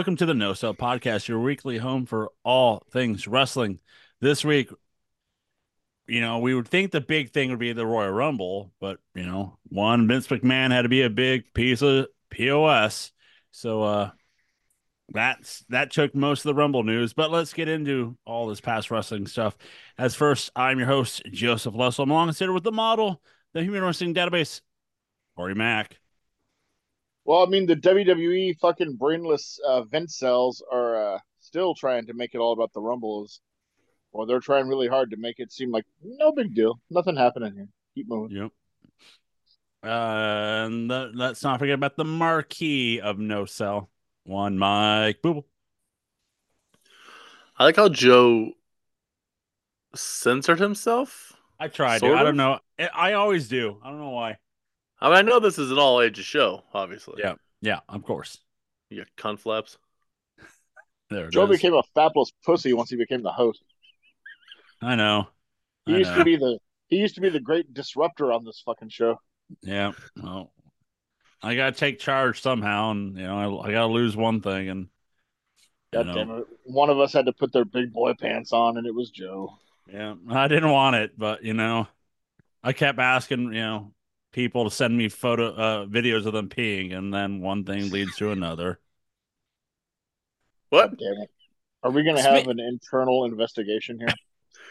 Welcome to the No Sell Podcast, your weekly home for all things wrestling. This week, you know, we would think the big thing would be the Royal Rumble, but you know, one Vince McMahon had to be a big piece of POS. So uh that's that took most of the Rumble news. But let's get into all this past wrestling stuff. As first, I'm your host, Joseph Lessel. I'm alongside with the model, the Human Wrestling Database, Corey Mack. Well, I mean, the WWE fucking brainless uh, vent cells are uh, still trying to make it all about the Rumbles. Well, they're trying really hard to make it seem like no big deal, nothing happening here. Keep moving. Yep. Uh, and the, let's not forget about the marquee of No Sell, one Mike Booble. I like how Joe censored himself. I tried I don't know. I I always do. I don't know why. I mean, I know this is an all ages show, obviously. Yeah. Yeah, of course. You got cunt flaps. There it Joe is. became a fapless pussy once he became the host. I know. He I used know. to be the he used to be the great disruptor on this fucking show. Yeah. Well, I gotta take charge somehow, and you know, I, I gotta lose one thing, and God know, damn it! One of us had to put their big boy pants on, and it was Joe. yeah, I didn't want it, but you know, I kept asking, you know, people to send me photo uh videos of them peeing, and then one thing leads to another. What? Damn it! Are we gonna Sma- have an internal investigation here?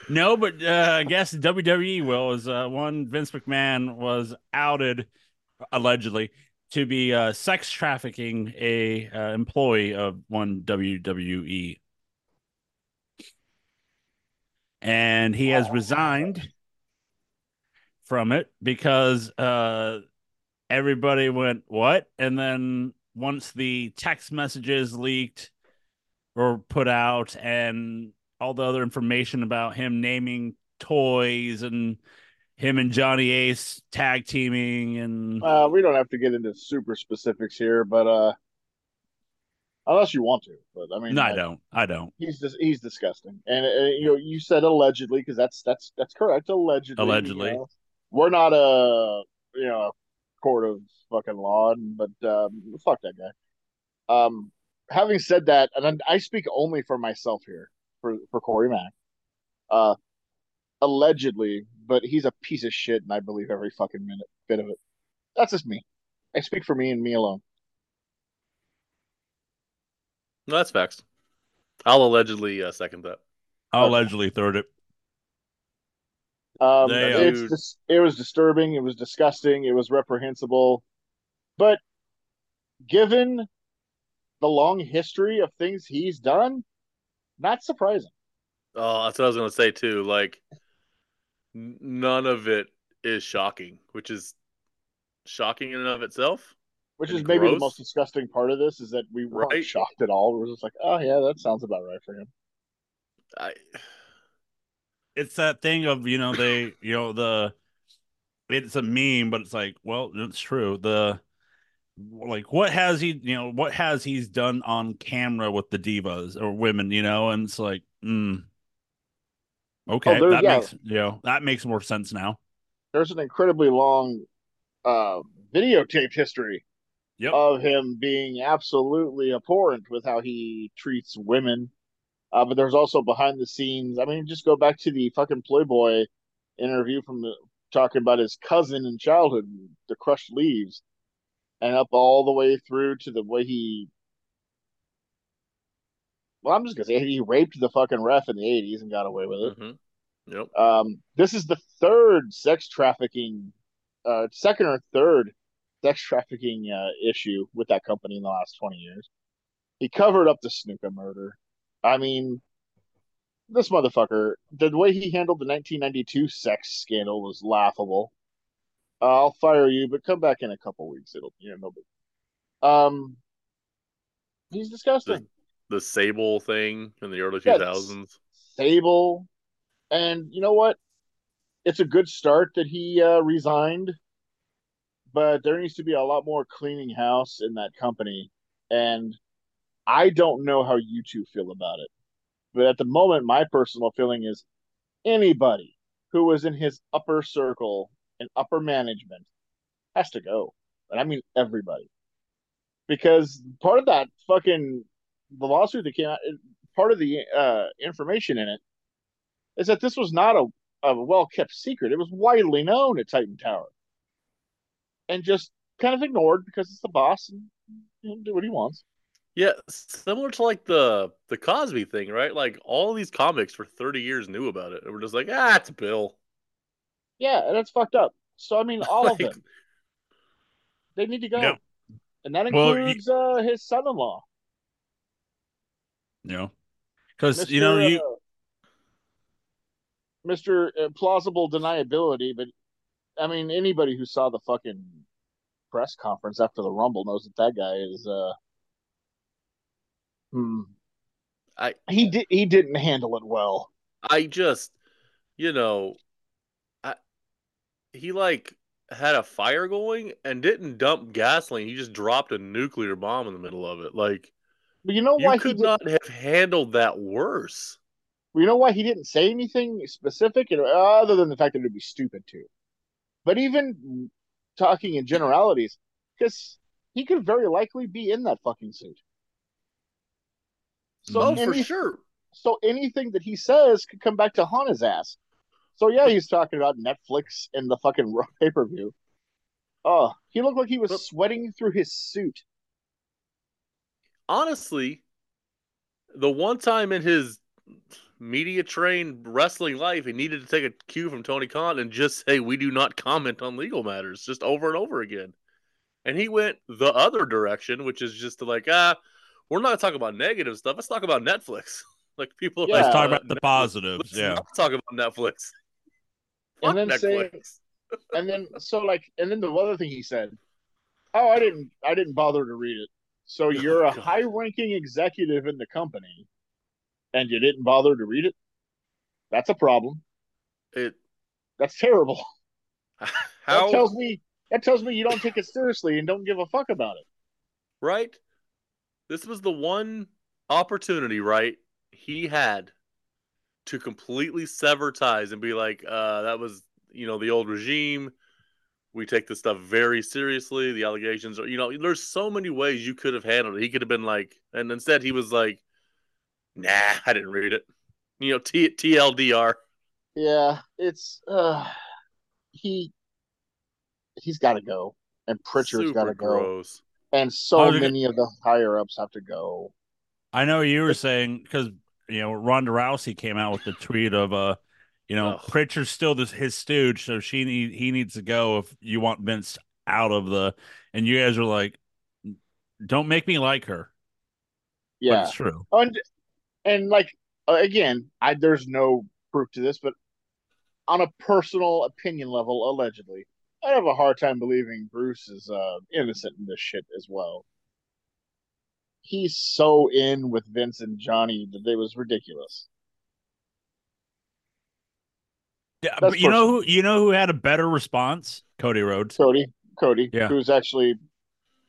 No, but uh, I guess WWE will is uh, one Vince McMahon was outed allegedly to be uh, sex trafficking a uh, employee of one WWE, and he has resigned from it because uh, everybody went what, and then once the text messages leaked or put out and all the other information about him naming toys and him and Johnny Ace tag teaming and Uh, we don't have to get into super specifics here, but uh, unless you want to, but I mean, no, I like, don't. I don't. He's dis- he's disgusting, and uh, you know you said allegedly because that's that's that's correct. Allegedly, Allegedly. you know. We're not a you know a court of fucking law, but um, fuck that guy. Um, having said that, and I I speak only for myself here for for Corey Mack. Uh, allegedly, but he's a piece of shit, and I believe every fucking minute bit of it. That's just me. I speak for me and me alone. No, that's facts. I'll allegedly uh, second that. I'll Okay. allegedly third it. Um, it's dis- it was disturbing. It was disgusting. It was reprehensible. But given the long history of things he's done, not surprising. Oh, that's what I was gonna say too. Like, none of it is shocking, which is shocking in and of itself. Which is maybe the most disgusting part of this is that we weren't Right. shocked at all. We were just like, oh yeah, that sounds about right for him. I It's that thing of you know they you know the it's a meme, but it's like well it's true. The like what has he you know what has he's done on camera with the divas or women you know and it's like mm, okay Oh, that yeah. makes you know that makes more sense now. There's an incredibly long uh, videotaped history Yep. of him being absolutely abhorrent with how he treats women. Uh, but there's also behind the scenes. I mean, just go back to the fucking Playboy interview from the talking about his cousin in childhood, the crushed leaves, and up all the way through to the way he. Well, I'm just gonna say he raped the fucking ref in the '80s and got away with it. mhm. Yep. Um, this is the third sex trafficking, uh, second or third sex trafficking uh, issue with that company in the last 20 years. He covered up the Snuka murder. I mean, this motherfucker, the way he handled the 1992 sex scandal was laughable. Uh, I'll fire you, but come back in a couple weeks. It'll, you know, no big. Um, he's disgusting. The Sable thing in the early Yeah, two thousands. Sable. And you know what? It's a good start that he uh, resigned, but there needs to be a lot more cleaning house in that company. And I don't know how you two feel about it. But at the moment, my personal feeling is anybody who was in his upper circle and upper management has to go. And I mean everybody. because part of that fucking the lawsuit that came out, part of the uh, information in it is that this was not a, a well kept secret. It was widely known at Titan Tower, and just kind of ignored because it's the boss and know, do what he wants. Yeah, similar to like the the Cosby thing, right? Like all these comics for 30 years knew about it. And we're just like, ah, it's Bill. Yeah, and that's fucked up. So I mean, all Like- of them, they need to go, Yep. and that Well, includes uh, his son-in-law, You know, because you know you uh, Mr. uh, Plausible Deniability. But I mean, anybody who saw the fucking press conference after the Rumble knows that that guy is. uh hmm, I he did he didn't handle it well. I just, you know, I he like had a fire going and didn't dump gasoline. He just dropped a nuclear bomb in the middle of it. Like But you know why you he could did, not have handled that worse. You know why he didn't say anything specific, other than the fact that it'd be stupid to. But even talking in generalities, because he could very likely be in that fucking suit. So oh, for sure. So anything that he says could come back to haunt his ass. So yeah, he's talking about Netflix and the fucking pay per view. Oh, he looked like he was But- sweating through his suit. honestly, the one time in his media trained wrestling life, he needed to take a cue from Tony Khan and just say, We do not comment on legal matters, just over and over again. And he went the other direction, which is just to like, ah, we're not talking about negative stuff. Let's talk about Netflix. Like people are Yeah. like, let's talk "Uh, about the Netflix. positives. Let's Yeah, not talk about Netflix. And then Netflix. saying- And then so like and then the other thing he said, Oh, I didn't I didn't bother to read it. So you're a high ranking executive in the company and you didn't bother to read it? That's a problem. it That's terrible. That tells me that tells me you don't take it seriously and don't give a fuck about it. right? This was the one opportunity, right? He had to completely sever ties and be like, uh, that was, you know, the old regime. We take this stuff very seriously. The allegations are, you know, there's so many ways you could have handled it. He could have been like, and instead he was like, nah, I didn't read it. You know, T- TLDR. Yeah, it's uh he he's gotta go. And Prichard's gotta go. gross. And so I gonna- many of the higher ups have to go. I know you were saying because you know Ronda Rousey came out with the tweet of uh, you know Ugh. Prichard's still this his stooge, so she need he needs to go if you want Vince out of the. And you guys are like, don't make me like her. Yeah. it's true. and and like uh, again, I there's no proof to this, but on a personal opinion level, allegedly, I have a hard time believing Bruce is uh, innocent in this shit as well. He's so in with Vince and Johnny that it was ridiculous. Yeah, That's but you know who you know who had a better response? Cody Rhodes. Cody, Cody, Yeah. who's actually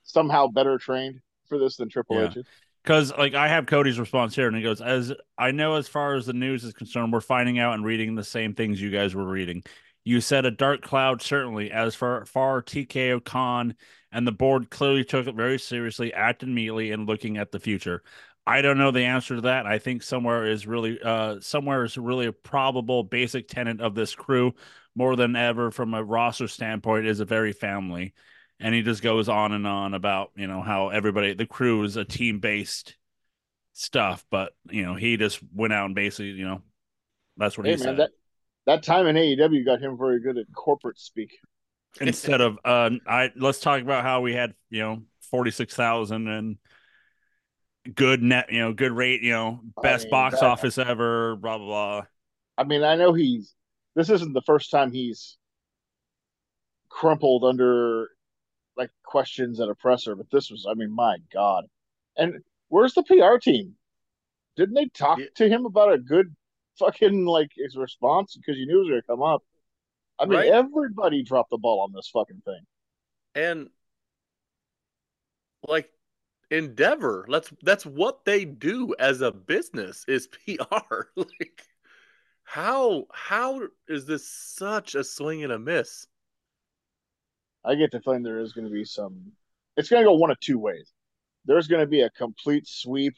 somehow better trained for this than Triple Yeah. H. is. Because like I have Cody's response here, and he goes, "As I know, as far as the news is concerned, we're finding out and reading the same things you guys were reading. You said a dark cloud, certainly. As far far TKO Khan and the board clearly took it very seriously, acted immediately, and looking at the future. I don't know the answer to that. I think somewhere is really uh somewhere is really a probable basic tenet of this crew more than ever from a roster standpoint is a very family and he just goes on and on about you know how everybody the crew is a team based stuff but you know he just went out and basically you know that's what Hey he man, said that that time in AEW got him very good at corporate speak. instead of uh i let's talk about how we had you know 46,000 and good net you know good rate you know I best mean, box that- office ever blah blah blah I mean, I know he's this isn't the first time he's crumpled under like questions at a presser, but this was, I mean, my God. And where's the PR team? Didn't they talk Yeah. to him about a good fucking like his response because you knew it was gonna come up? I mean, Right. everybody dropped the ball on this fucking thing. and like endeavor that's that's what they do as a business is pr like how how is this such a swing and a miss I get the feeling there is going to be some. It's going to go one of two ways. there's going to be a complete sweep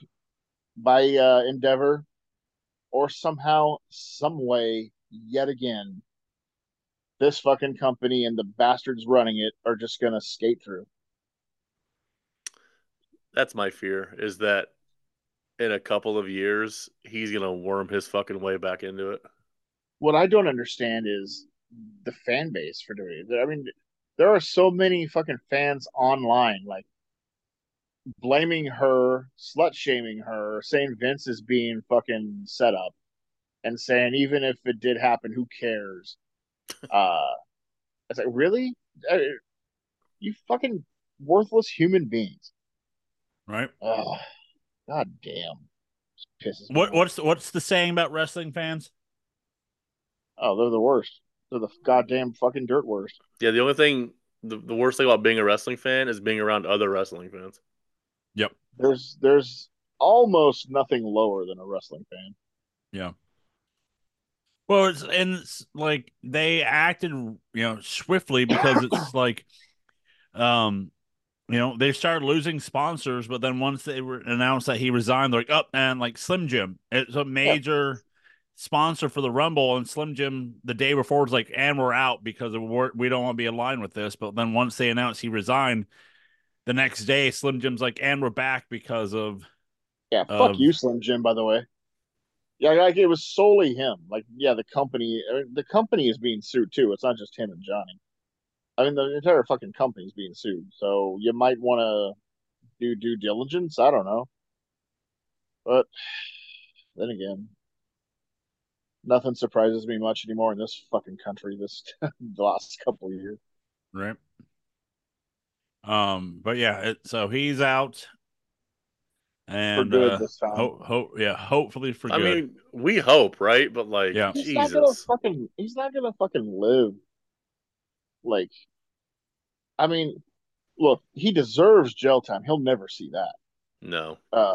by uh, Endeavor, or somehow, some way, yet again, this fucking company and the bastards running it are just going to skate through. That's my fear is that in a couple of years he's going to worm his fucking way back into it. What I don't understand is the fan base for doing it. I mean, there are so many fucking fans online, like blaming her, slut shaming her, saying Vince is being fucking set up, and saying even if it did happen, who cares? uh, it's like really, uh, you fucking worthless human beings, right? Oh, God damn, pisses. What what's what's the saying about wrestling fans? Oh, they're the worst. They're the goddamn fucking dirt worst. Yeah, the only thing, the, the worst thing about being a wrestling fan is being around other wrestling fans. Yep. There's there's almost nothing lower than a wrestling fan. Yeah. Well, it's and it's like they acted, you know, swiftly because it's like, um, you know, they started losing sponsors, but then once they were announced that he resigned, they're like, up oh, and like Slim Jim, it's a major. Yeah sponsor for the Rumble, and Slim Jim the day before was like, "And we're out because we're, we don't want to be aligned with this." But then once they announced he resigned, the next day Slim Jim's like, "And we're back because of." Yeah, fuck of, you, Slim Jim. By the way, yeah, like it was solely him. Like, yeah, the company, the company is being sued too. It's not just him and Johnny. I mean, the entire fucking company is being sued. So you might want to do due diligence. I don't know, but then again, nothing surprises me much anymore in this fucking country this the last couple of years. Right. Um, but yeah, it, so he's out. And for good uh, this time. Hope, hope, yeah, hopefully for I good. I mean, we hope, right? But like, yeah, he's Jesus. not gonna fucking, he's not gonna fucking live. Like, I mean, look, he deserves jail time. He'll never see that. No. Uh,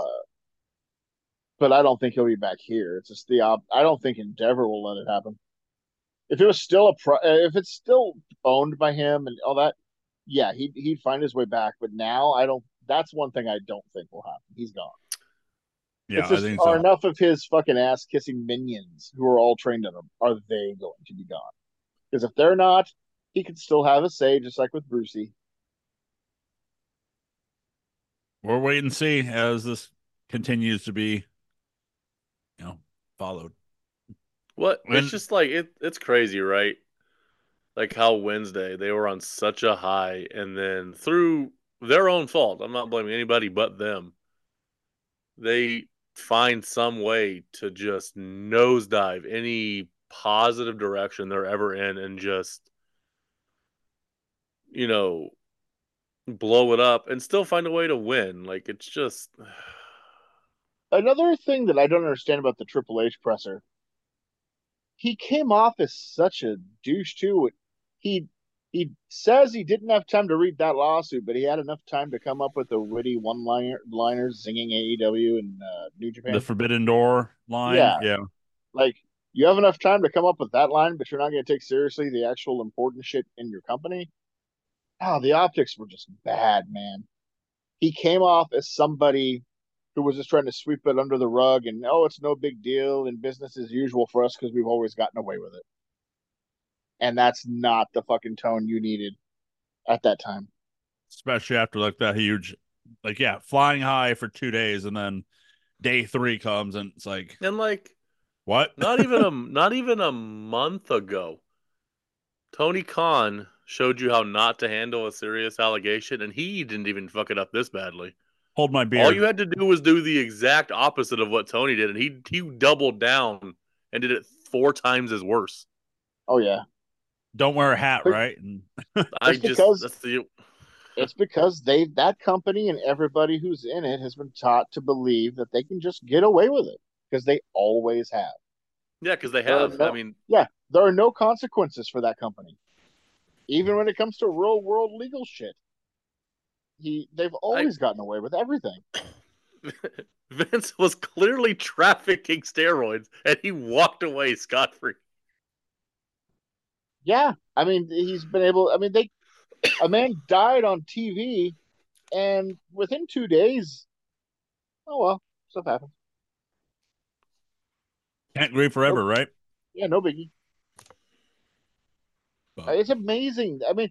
but I don't think he'll be back here. It's just the op- I don't think Endeavor will let it happen. If it was still a pro- if it's still owned by him and all that, yeah, he he'd find his way back. But now I don't. That's one thing I don't think will happen. He's gone. Yeah, just, I think so. Are enough of his fucking ass kissing minions who are all trained on him? Are they going to be gone? Because if they're not, he could still have a say, just like with Brucey. We'll wait and see as this continues to be you know, followed. What? When, it's just like it. It's crazy, right? Like how Wednesday they were on such a high, and then through their own fault, I'm not blaming anybody but them. They find some way to just nosedive any positive direction they're ever in, and just you know blow it up and still find a way to win. Like it's just another thing that I don't understand about the Triple H presser, he came off as such a douche too. He he says he didn't have time to read that lawsuit, but he had enough time to come up with the witty one liner liners zinging AEW and uh, New Japan. The Forbidden Door line. Yeah. Yeah. Like you have enough time to come up with that line, but you're not going to take seriously the actual important shit in your company. Oh, the optics were just bad, man. He came off as somebody who was just trying to sweep it under the rug and oh it's no big deal and business as usual for us because we've always gotten away with it and that's not the fucking tone you needed at that time especially after like that huge like yeah flying high for two days and then day three comes and it's like and like what not even a not even a month ago tony khan showed you how not to handle a serious allegation and he didn't even fuck it up this badly hold my beer. All you had to do was do the exact opposite of what Tony did, and he he doubled down and did it four times as worse. Oh yeah. Don't wear a hat, right? And I just because, that's the. It's because they that company and everybody who's in it has been taught to believe that they can just get away with it because they always have. Yeah, because they have. No, I mean, yeah, there are no consequences for that company, even when it comes to real world legal shit he they've always I, gotten away with everything. Vince was clearly trafficking steroids and he walked away scot free. Yeah, I mean he's been able I mean they a man died on TV and within two days, oh well, stuff happens. Can't grieve forever, right? Yeah, no biggie. But- It's amazing. I mean,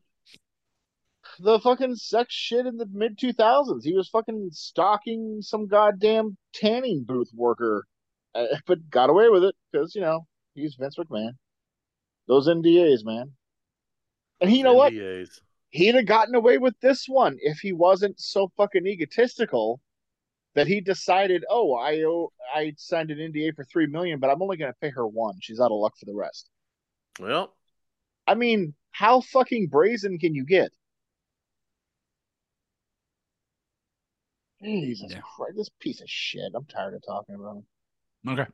the fucking sex shit in the mid 2000s. He was fucking stalking some goddamn tanning booth worker, uh, but got away with it because, you know, he's Vince McMahon. Those NDAs, man. And you know what? NDAs. He'd have gotten away with this one if he wasn't so fucking egotistical that he decided, oh, I owe, I signed an NDA for three million, but I'm only going to pay her one. She's out of luck for the rest. Well, I mean, how fucking brazen can you get? Jesus Yeah. Christ, this piece of shit. I'm tired of talking about him. Okay.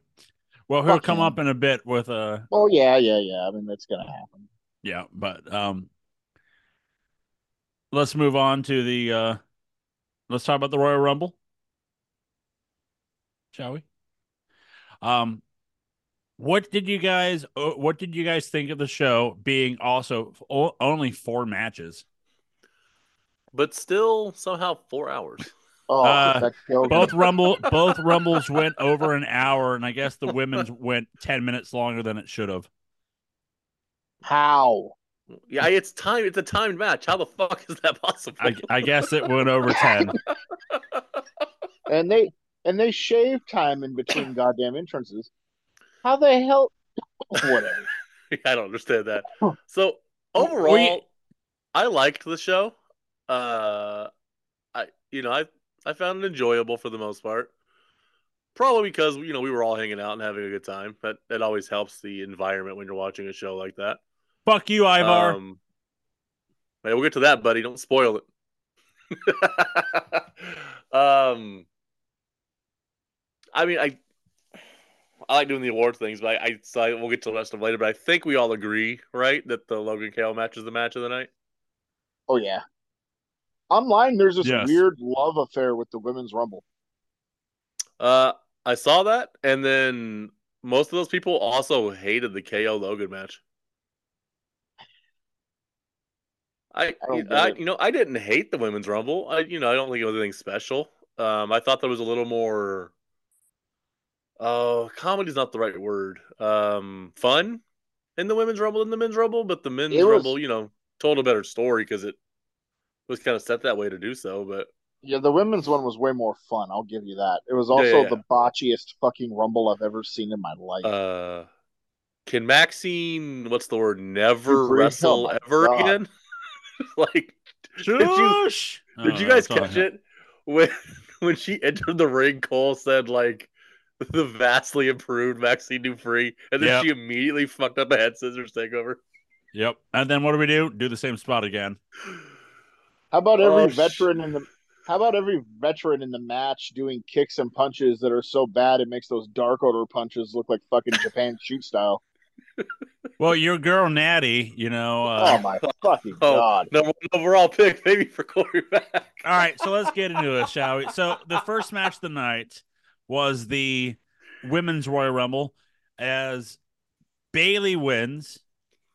Well, he'll come up in a bit with a Well, yeah, yeah, yeah. I mean, that's gonna happen. yeah, but um, let's move on to the uh, let's talk about the Royal Rumble, shall we? Um, what did you guys uh, what did you guys think of the show being also only four matches? but still somehow four hours. Oh, Uh, that killed me. Both rumble both rumbles went over an hour, and I guess the women's went ten minutes longer than it should have. How? Yeah, it's time. It's a timed match. How the fuck is that possible? I, I guess it went over ten. And they and they shave time in between goddamn entrances. How the hell? Whatever. I don't understand that. So overall, you- I liked the show. Uh, I you know I I found it enjoyable for the most part. Probably because you know we were all hanging out and having a good time. That that always helps the environment when you're watching a show like that. Fuck you, Ivar. Um, hey, we'll get to that, buddy. Don't spoil it. um, I mean, I I like doing the award things, but I, I so I, we'll get to the rest of them later. But I think we all agree, right, that the Logan Kale match is the match of the night. Oh yeah. Online, there's this Yes. weird love affair with the women's rumble. Uh, I saw that, and then most of those people also hated the KO Logan match. I, I I, you know, I didn't hate the women's rumble. I, you know, I don't think it was anything special. Um, I thought there was a little more. Oh, comedy's not the right word. Um, fun in the women's rumble than the men's rumble, but the men's It was- rumble, you know, told a better story because it was kind of set that way to do so. But Yeah, the women's one was way more fun. I'll give you that. It was Yeah, also yeah, the botchiest fucking rumble I've ever seen in my life. Uh, can Maxxine, what's the word, never Dupri? wrestle Oh ever God. again? like, you- Shush! did Oh, you guys that's all I catch it when when she entered the ring? Cole said like the vastly improved Maxxine Dupri, and then Yep. she immediately fucked up a head scissors takeover. Yep. And then what do we do? Do the same spot again. How about every Oh, sh- veteran in the how about every veteran in the match doing kicks and punches that are so bad it makes those dark order punches look like fucking Japan shoot style? Well, your girl Natty, you know. oh Uh, my fucking Oh. god. Number one overall pick, maybe for Corey all right, so let's get into it, shall we? So the first match of the night was the women's Royal Rumble as Bayley wins,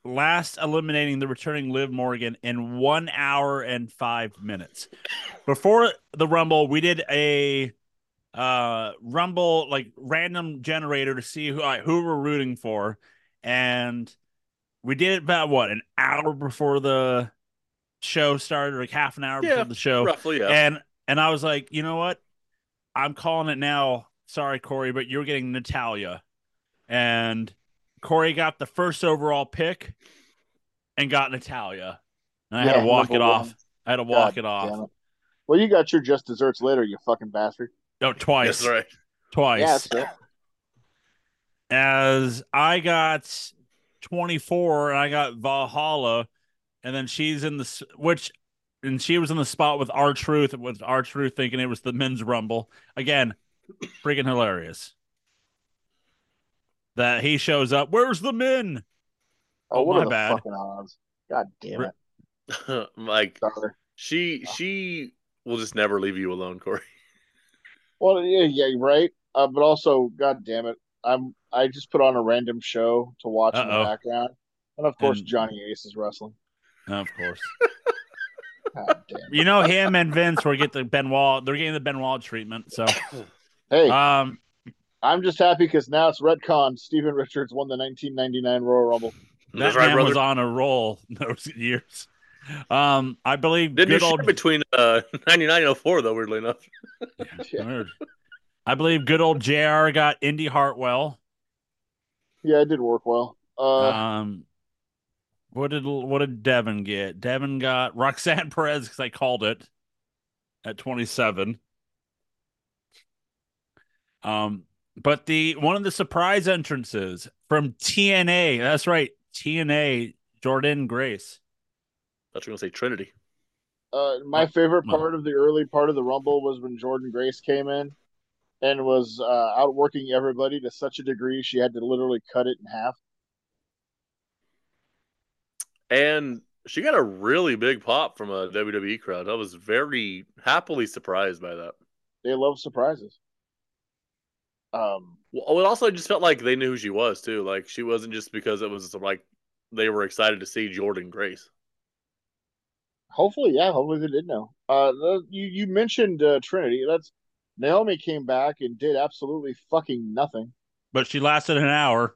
last eliminating the returning Liv Morgan in one hour and five minutes. Before the Rumble, we did a uh Rumble like random generator to see who like, who we're rooting for, and we did it about what an hour before the show started, like half an hour Yeah, before the show. Roughly, yeah. And and I was like, you know what? I'm calling it now. Sorry, Corey, but you're getting Natalya. And Corey got the first overall pick and got Natalya. And I had to walk it number off. one. I had to walk God it off. it. Well, you got your just desserts later, you fucking bastard. No, twice. That's right. Twice. Yeah, that's it. As I got 24 and I got Valhalla, and then she's in the which and she was in the spot with R-Truth with R-Truth thinking it was the men's rumble again freaking hilarious that he shows up where's the men Oh, Oh, what my are the bad. fucking odds? God damn it. like Sorry. she she will just never leave you alone, Corey. Well, yeah, yeah, right. Uh, but also, god damn it, I'm I just put on a random show to watch in Uh-oh. the background, and of course, And- Johnny Ace is wrestling. of course God damn. You know, him and Vince were get the Benoit. They're getting the Benoit treatment. So, Hey, um, I'm just happy because now it's retcon. Steven Richards won the 1999 Royal Rumble. that That's right, man brother. was on a roll those years. Um, I believe Didn't good old between uh, 99 and 04, though, weirdly enough. Yeah. Weird. I believe good old Jr. got Indi Hartwell. Yeah, it did work well. Uh, Um, what did what did Devin get? Devin got Roxanne Perez because I called it at twenty seven. Um, but the one of the surprise entrances from TNA. That's right, TNA. Jordynne Grace. I thought you were going to say Trinity. uh, my favorite well. part of the early part of the Rumble was when Jordynne Grace came in and was uh, outworking everybody to such a degree she had to literally cut it in half. And she got a really big pop from a WWE crowd. I was very happily surprised by that. They love surprises. Um, Well, it also just felt like they knew who she was, too. Like, she wasn't just because it was like they were excited to see Jordynne Grace. hopefully, yeah, hopefully they did know. Uh, the, you you mentioned uh, Trinity. That's Naomi came back and did absolutely fucking nothing. But she lasted an hour.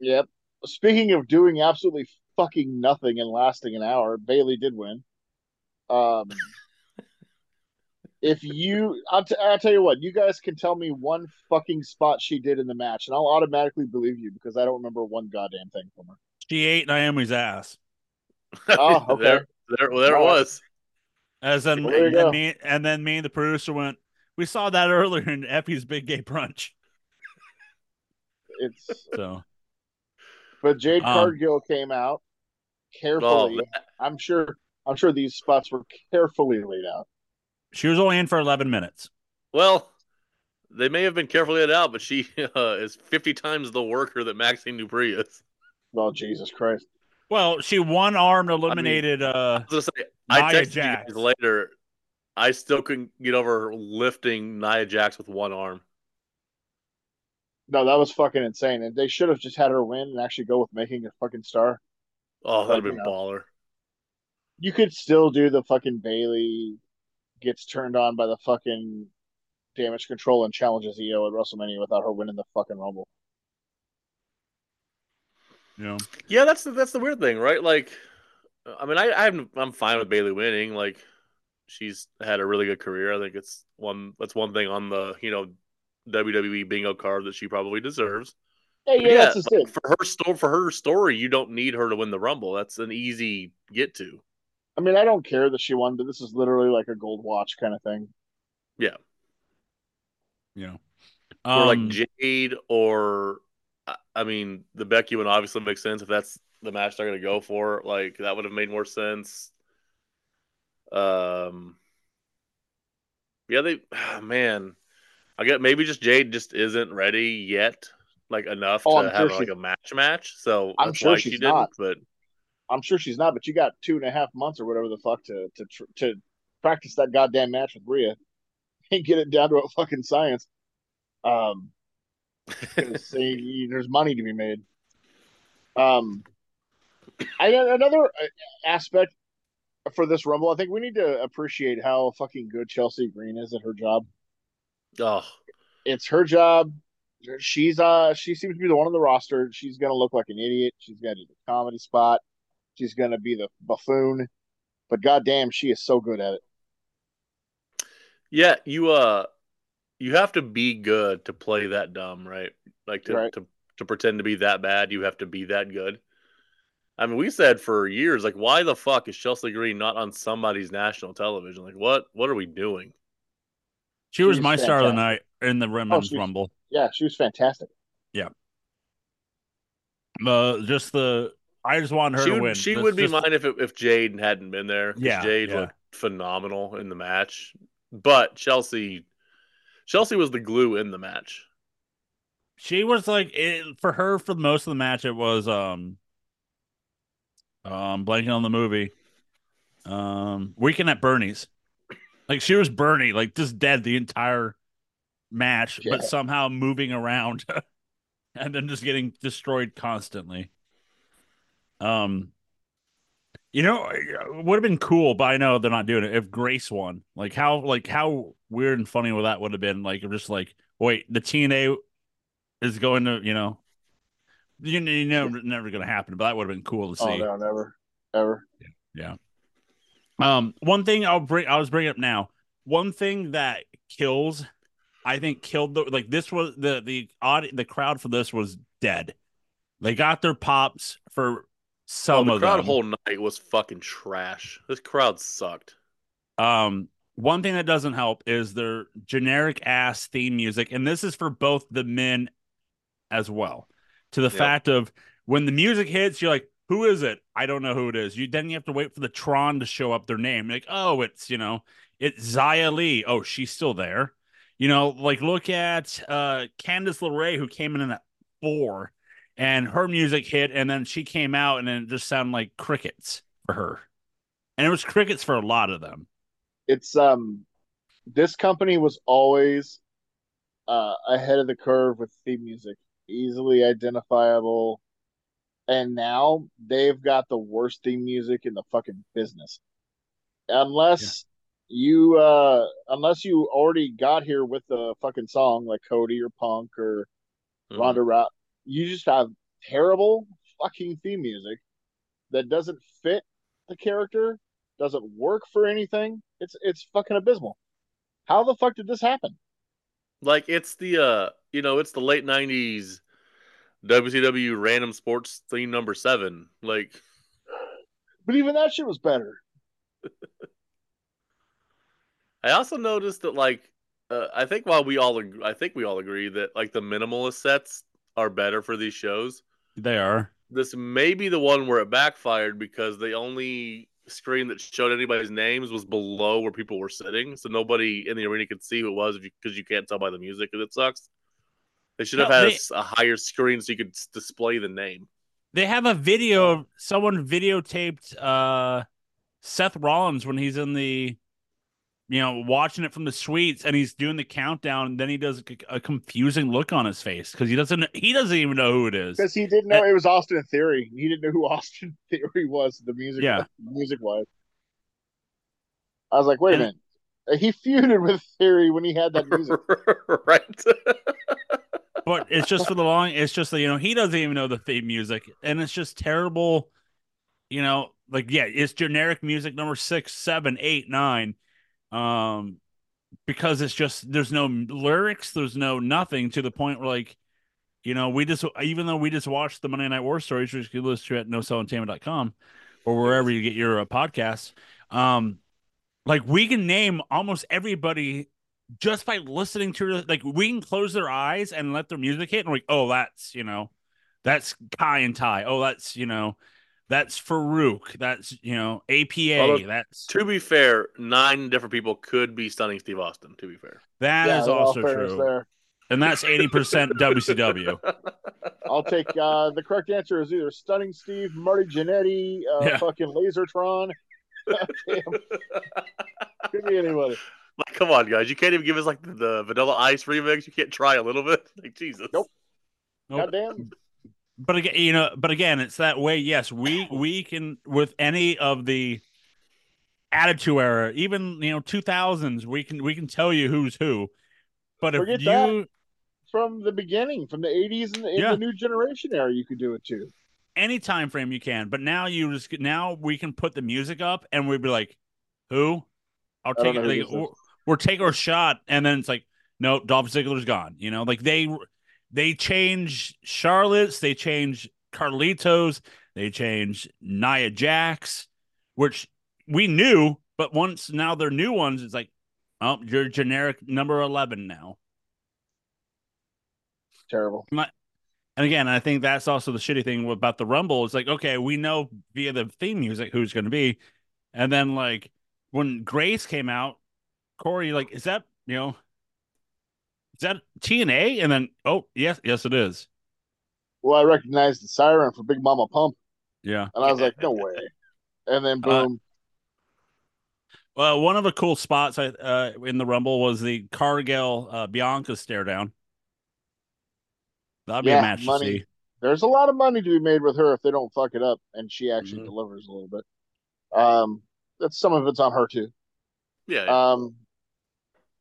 Yep. Speaking of doing absolutely fucking nothing and lasting an hour, Bayley did win. Um, if you, I'll, t- I'll tell you what, you guys can tell me one fucking spot she did in the match, and I'll automatically believe you because I don't remember one goddamn thing from her. She ate Naomi's ass. Oh, okay. there, there, well, there it was. As then, Well, and, go. me, and then me and the producer went. We saw that earlier in Effy's Big Gay Brunch. It's, So but Jade Um, Cargill came out carefully. Oh, I'm sure, I'm sure these spots were carefully laid out. She was only in for eleven minutes. Well, they may have been carefully laid out, but she uh, is 50 times the worker that Maxxine Dupri is. Oh, Jesus Christ. Well, she one armed eliminated. uh I was gonna say, I texted Jax. you guys later. I still couldn't get over lifting Nia Jax with one arm. No, that was fucking insane. And they should have just had her win and actually go with making a fucking star. Oh, that'd have been know. baller. you could still do the fucking Bayley gets turned on by the fucking damage control and challenges IYO at WrestleMania without her winning the fucking Rumble. you know, Yeah, that's the, that's the weird thing, right? Like, I mean, I I'm I'm fine with Bayley winning. Like, she's had a really good career. I think it's one that's one thing on the you know WWE bingo card that she probably deserves. Hey, But yeah, that's like, for her story, for her story, you don't need her to win the Rumble. That's an easy get to. I mean, I don't care that she won, but this is literally like a gold watch kind of thing. Yeah. You know. or like Um, Jade, or I- I mean, the Becky one obviously makes sense if that's the match they're going to go for. Like that would have made more sense. Um, yeah, they man, I get maybe just Jade just isn't ready yet, like enough Oh, to I'm have sure like she- a match match. So I'm sure why she's she didn't. not. But I'm sure she's not, but you got two and a half months or whatever the fuck to to tr- to practice that goddamn match with Rhea and get it down to a fucking science. Um, they- there's money to be made. Um, I another uh, aspect for this Rumble, I think we need to appreciate how fucking good Chelsea Green is at her job. oh, It's her job. She's uh she seems to be the one on the roster. She's gonna look like an idiot. She's gonna do the comedy spot. She's gonna be the buffoon. But goddamn, she is so good at it. yeah, you uh, you have to be good to play that dumb, right? Like to Right. to to pretend to be that bad, you have to be that good. I mean, we said for years, like, why the fuck is Chelsea Green not on somebody's national television? Like, what what are we doing? she was she's my star of the night in the women's she's- rumble. Yeah, she was fantastic. Yeah. Uh, just the I just want her she to would, win. she That's would be just- mine if it, if Jade hadn't been there. Yeah, Jade yeah. looked phenomenal in the match, but Chelsea Chelsea was the glue in the match. She was like it, for her for most of the match. It was um, um, blanking on the movie, um, Weekend at Bernie's. Like she was Bernie, like just dead the entire match, Yeah. but somehow moving around, and then just getting destroyed constantly. Um, You know, would have been cool, but I know they're not doing it. If Grace won, like how, like how weird and funny would that would have been? Like, just like, wait, the TNA is going to, you know, you, you know, never going to happen. But that would have been cool to see. Oh no, never, ever. Yeah. Um, one thing I'll bring, I was bringing up now. One thing that kills, I think, killed the like this was the the odd the crowd for this was dead. They got their pops for some oh, the of crowd them. whole night was fucking trash. This crowd sucked. Um, one thing that doesn't help is their generic ass theme music, and this is for both the men as well. To the Yep. fact of when the music hits, you're like, "Who is it? I don't know who it is." You then you have to wait for the Tron to show up their name. You're like, oh, it's you know, it's Xia Li. Oh, she's still there. You know, like look at uh Candice LeRae who came in at four, and her music hit, and then she came out, and then it just sounded like crickets for her, and it was crickets for a lot of them. It's um, this company was always uh ahead of the curve with theme music, easily identifiable, and now they've got the worst theme music in the fucking business. Unless you uh unless you already got here with the fucking song like Cody or Punk or Mhm. Ronda Rousey, you just have terrible fucking theme music that doesn't fit the character, doesn't work for anything. It's it's fucking abysmal. How the fuck did this happen? Like it's the uh, you know, it's the late '90s WCW random sports theme number seven. Like But even that shit was better. I also noticed that like uh, I think while we all ag- I think we all agree that like the minimalist sets are better for these shows. They are. This may be the one where it backfired because the only screen that showed anybody's names was below where people were sitting, so nobody in the arena could see who it was because you, can't tell by the music because it sucks. They should have No, had a they- a, higher screen so you could display the name. They have a video of someone videotaped uh Seth Rollins when he's in the you know watching it from the suites and he's doing the countdown and then he does a, a confusing look on his face because he doesn't he doesn't even know who it is. Because he didn't know it was Austin Theory. He didn't know who Austin Theory was. The music, Yeah. music was. I was like, wait a minute. He feuded with Theory when he had that music. right. But it's just for the long it's just that you know he doesn't even know the theme music and it's just terrible you know like yeah it's generic music number six seven eight nine um because it's just there's no lyrics there's no nothing to the point where like you know we just even though we just watched the monday night war stories which you can listen to at nosellentertainment.com or wherever you get your uh, podcasts um like we can name almost everybody just by listening to like we can close their eyes and let their music hit and we're like oh that's you know that's Kai En Tai oh that's you know that's farouk that's you know apa Although, that's to be fair, nine different people could be stunning Steve Austin. To be fair, that is in all also true There. and that's 80% wcw I'll take uh, the correct answer is either Stunning Steve, Marty Jannetty, uh, Yeah. fucking Lasertron. Damn, could be anybody. like, come on, guys, you can't even give us like the, the Vanilla Ice remix. You can't try a little bit. Like Jesus. Nope. Nope. Goddamn. But again you know but again it's that way yes we we can with any of the attitude era even you know 2000s we can we can tell you who's who but if you. From the beginning, from the 80s and the, in Yeah. the new generation era, you could do it too. any time frame you can but now you just now we can put the music up and we'd be like who i'll take it like, we'll, we'll take our shot and then it's like no dolph ziggler's gone you know like they they change charlotte's they change carlitos they change nia jax which we knew but once now they're new ones it's like oh you're generic number 11 now Terrible. And again, I think that's also the shitty thing about the Rumble. It's like, okay, we know via the theme music who's going to be. And then, like, when Grace came out, Corey, like, is that, you know, that TNA? And then, oh, yes, yes, it is. Well, I recognized the siren for Big Mama Pump, Yeah. and I was like, no way. And then Uh, boom, Well, one of the cool spots I, uh, in the Rumble was the Cargill uh, Bianca stare down. That'd be Yeah, a match money. to see. there's a lot of money to be made with her if they don't fuck it up, and she actually Mhm. delivers a little bit. Um, that's some of it's on her too. Yeah. Um,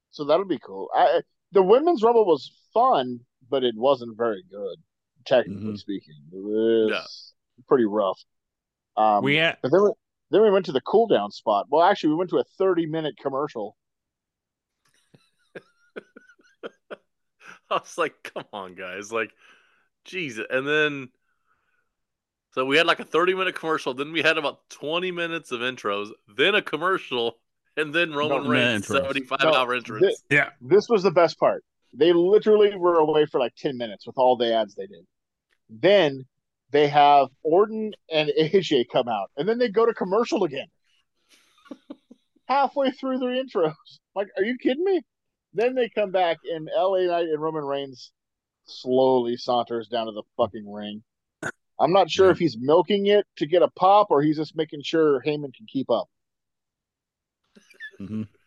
so that'll be cool. I the women's rumble was fun, but it wasn't very good, technically Mhm. speaking. It was pretty rough. Um, We had but then we, then we went to the cool down spot. Well, actually, we went to a thirty minute commercial. I was like, come on, guys. Like, Jesus. And then, so we had like a 30 minute commercial. Then we had about 20 minutes of intros, then a commercial, and then Roman No, Reigns' intros. 75 No, hour entrance. yeah. This was the best part. They literally were away for like ten minutes with all the ads they did. Then they have Orton and AJ come out, and then they go to commercial again. Halfway through their intros, like, are you kidding me? Then they come back, and LA Knight and Roman Reigns slowly saunters down to the fucking ring. I'm not sure Yeah. if he's milking it to get a pop or he's just making sure Heyman can keep up. Mhm.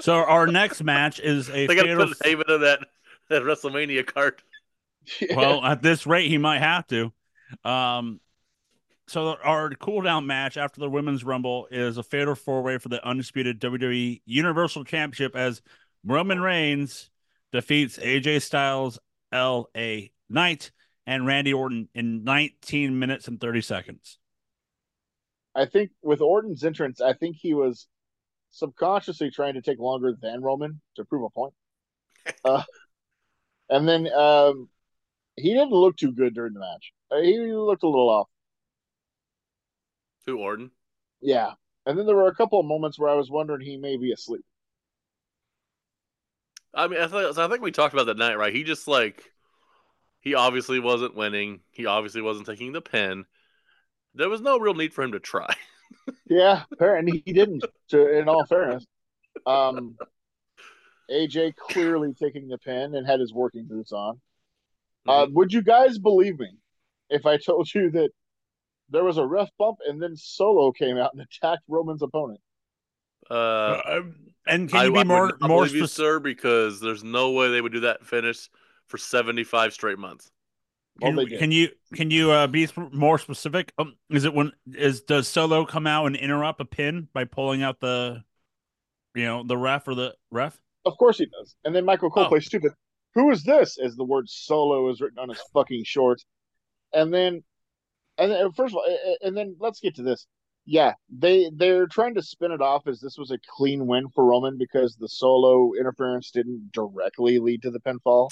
So our next match is a They got to fatal. put Heyman in that, that WrestleMania card. well, at this rate, he might have to. Um, so our cool down match after the women's rumble is a fatal four way for the undisputed WWE Universal Championship as Roman Reigns defeats AJ Styles, L.A. Knight, and Randy Orton in 19 minutes and 30 seconds. I think with Orton's entrance, I think he was subconsciously trying to take longer than Roman to prove a point. Uh, and then um, he didn't look too good during the match. Uh, he looked a little off. To Orton. Yeah. And then there were a couple of moments where I was wondering he may be asleep. I mean, I, th- I think we talked about that night, right? He just like, he obviously wasn't winning. He obviously wasn't taking the pin. There was no real need for him to try. Yeah, apparently he didn't. To in all fairness, um, AJ clearly taking the pin and had his working boots on. Uh, would you guys believe me if I told you that there was a ref bump and then Solo came out and attacked Roman's opponent? Uh, Um, and can I, you be I would more not more believe you, specific? sir, because there's no way they would do that finish for 75 straight months. Well, Can, they can you can you uh, be more specific? Um, is it when is does Solo come out and interrupt a pin by pulling out the, you know, the ref or the ref? Of course he does. And then Michael Cole Oh. plays stupid. Who is this? As the word solo is written on his fucking shorts. And then, and then, first of all, a- a- and then let's get to this. Yeah, they they're trying to spin it off as this was a clean win for Roman because the solo interference didn't directly lead to the pinfall.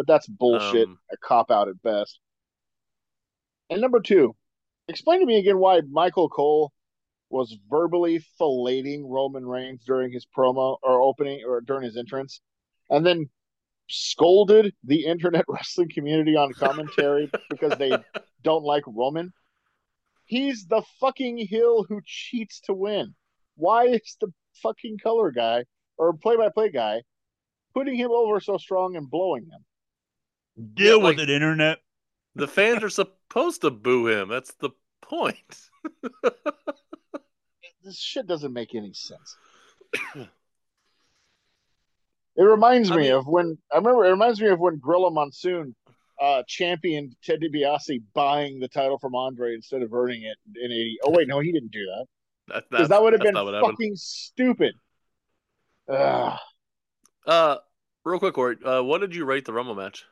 But that's bullshit. Um, a cop out at best. And number two, explain to me again why Michael Cole was verbally filleting Roman Reigns during his promo or opening or during his entrance, and then scolded the internet wrestling community on commentary because they don't like Roman. He's the fucking heel who cheats to win. Why is the fucking color guy or play by play guy putting him over so strong and blowing him? Deal Yeah, with like- it, internet. the fans are supposed to boo him. That's the point. This shit doesn't make any sense. It reminds I me mean- of when I remember. It reminds me of when Gorilla Monsoon uh, championed Ted DiBiase buying the title from Andre instead of earning it in '80. Oh wait, no, he didn't do that That, because that would have been not happened. fucking stupid. Ugh. Uh, real quick, Corey, uh, what did you rate the Rumble match?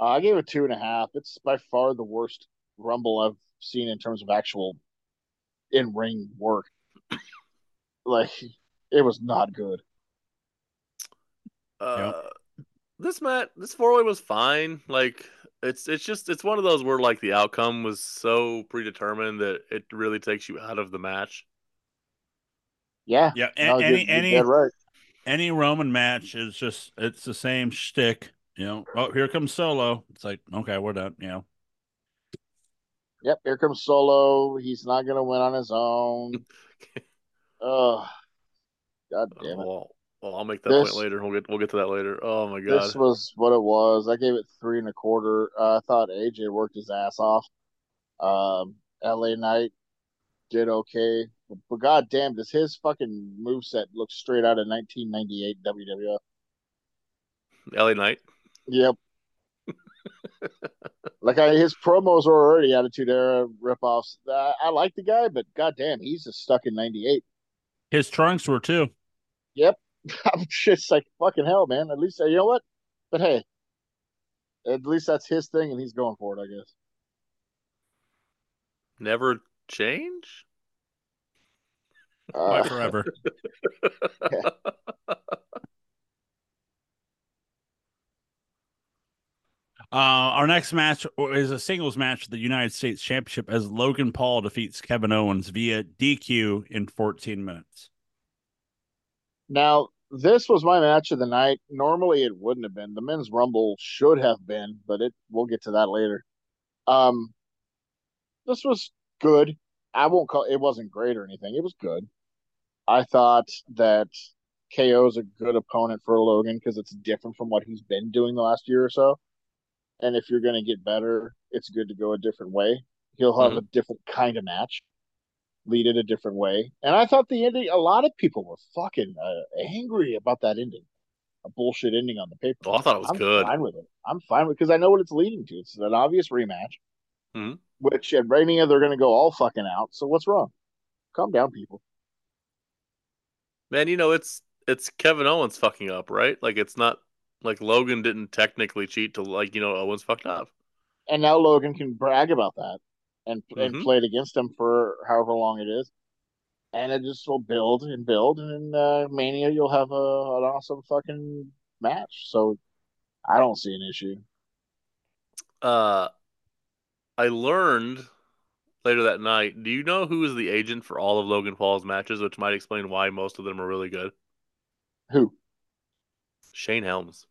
Uh, I gave it two and a half. It's by far the worst Rumble I've seen in terms of actual in ring work. Like it was not good. Uh, this match, this four way was fine. Like it's it's just it's one of those where like the outcome was so predetermined that it really takes you out of the match. Yeah, Yeah, a- no, any you're- you're any right. any Roman match is just it's the same shtick. You know, oh here comes Solo. It's like okay, we're done. You know, Yep, here comes Solo. He's not gonna win on his own. Oh, god damn it! Well, well, I'll make that This- point later. We'll get we'll get to that later. Oh my god. This was what it was. I gave it three and a quarter. Uh, I thought AJ worked his ass off. Um, LA Knight did okay, but, but god damn, does his fucking moveset look straight out of 1998 WWF? LA Knight. Yep. Like I, his promos are already Attitude Era ripoffs. I, I like the guy, but goddamn, he's just stuck in '98. His trunks were too. Yep, I'm just like fucking hell, man. At least you know what? But hey, at least that's his thing, and he's going for it. I guess. Never change. Why Uh, forever? Uh, our next match is a singles match for the United States Championship as Logan Paul defeats Kevin Owens via DQ in 14 minutes. now, this was my match of the night. Normally, it wouldn't have been. The men's rumble should have been, but it. We'll get to that later. Um, this was good. I won't call it wasn't great or anything. It was good. I thought that KO is a good opponent for Logan because it's different from what he's been doing the last year or so. And if you're going to get better, it's good to go a different way. He'll have a different kind of match, lead it a different way. And I thought the ending, a lot of people were fucking uh, angry about that ending, a bullshit ending on the paper. Oh, I thought it was good. I'm good. fine with it. I'm fine with because I know what it's leading to. It's an obvious rematch, Mhm. which at Mania they're going to go all fucking out. So what's wrong? Calm down, people. Man, you know it's it's Kevin Owens fucking up, right? Like it's not like Logan didn't technically cheat to like you know Owens fucked up. And now Logan can brag about that and and Mhm. play it against him for however long it is. And it just will build and build, and in uh, Mania you'll have a, an awesome fucking match. So I don't see an issue. Uh, I learned later that night. Do you know who is the agent for all of Logan Paul's matches, which might explain why most of them are really good? Who? Shane Helms.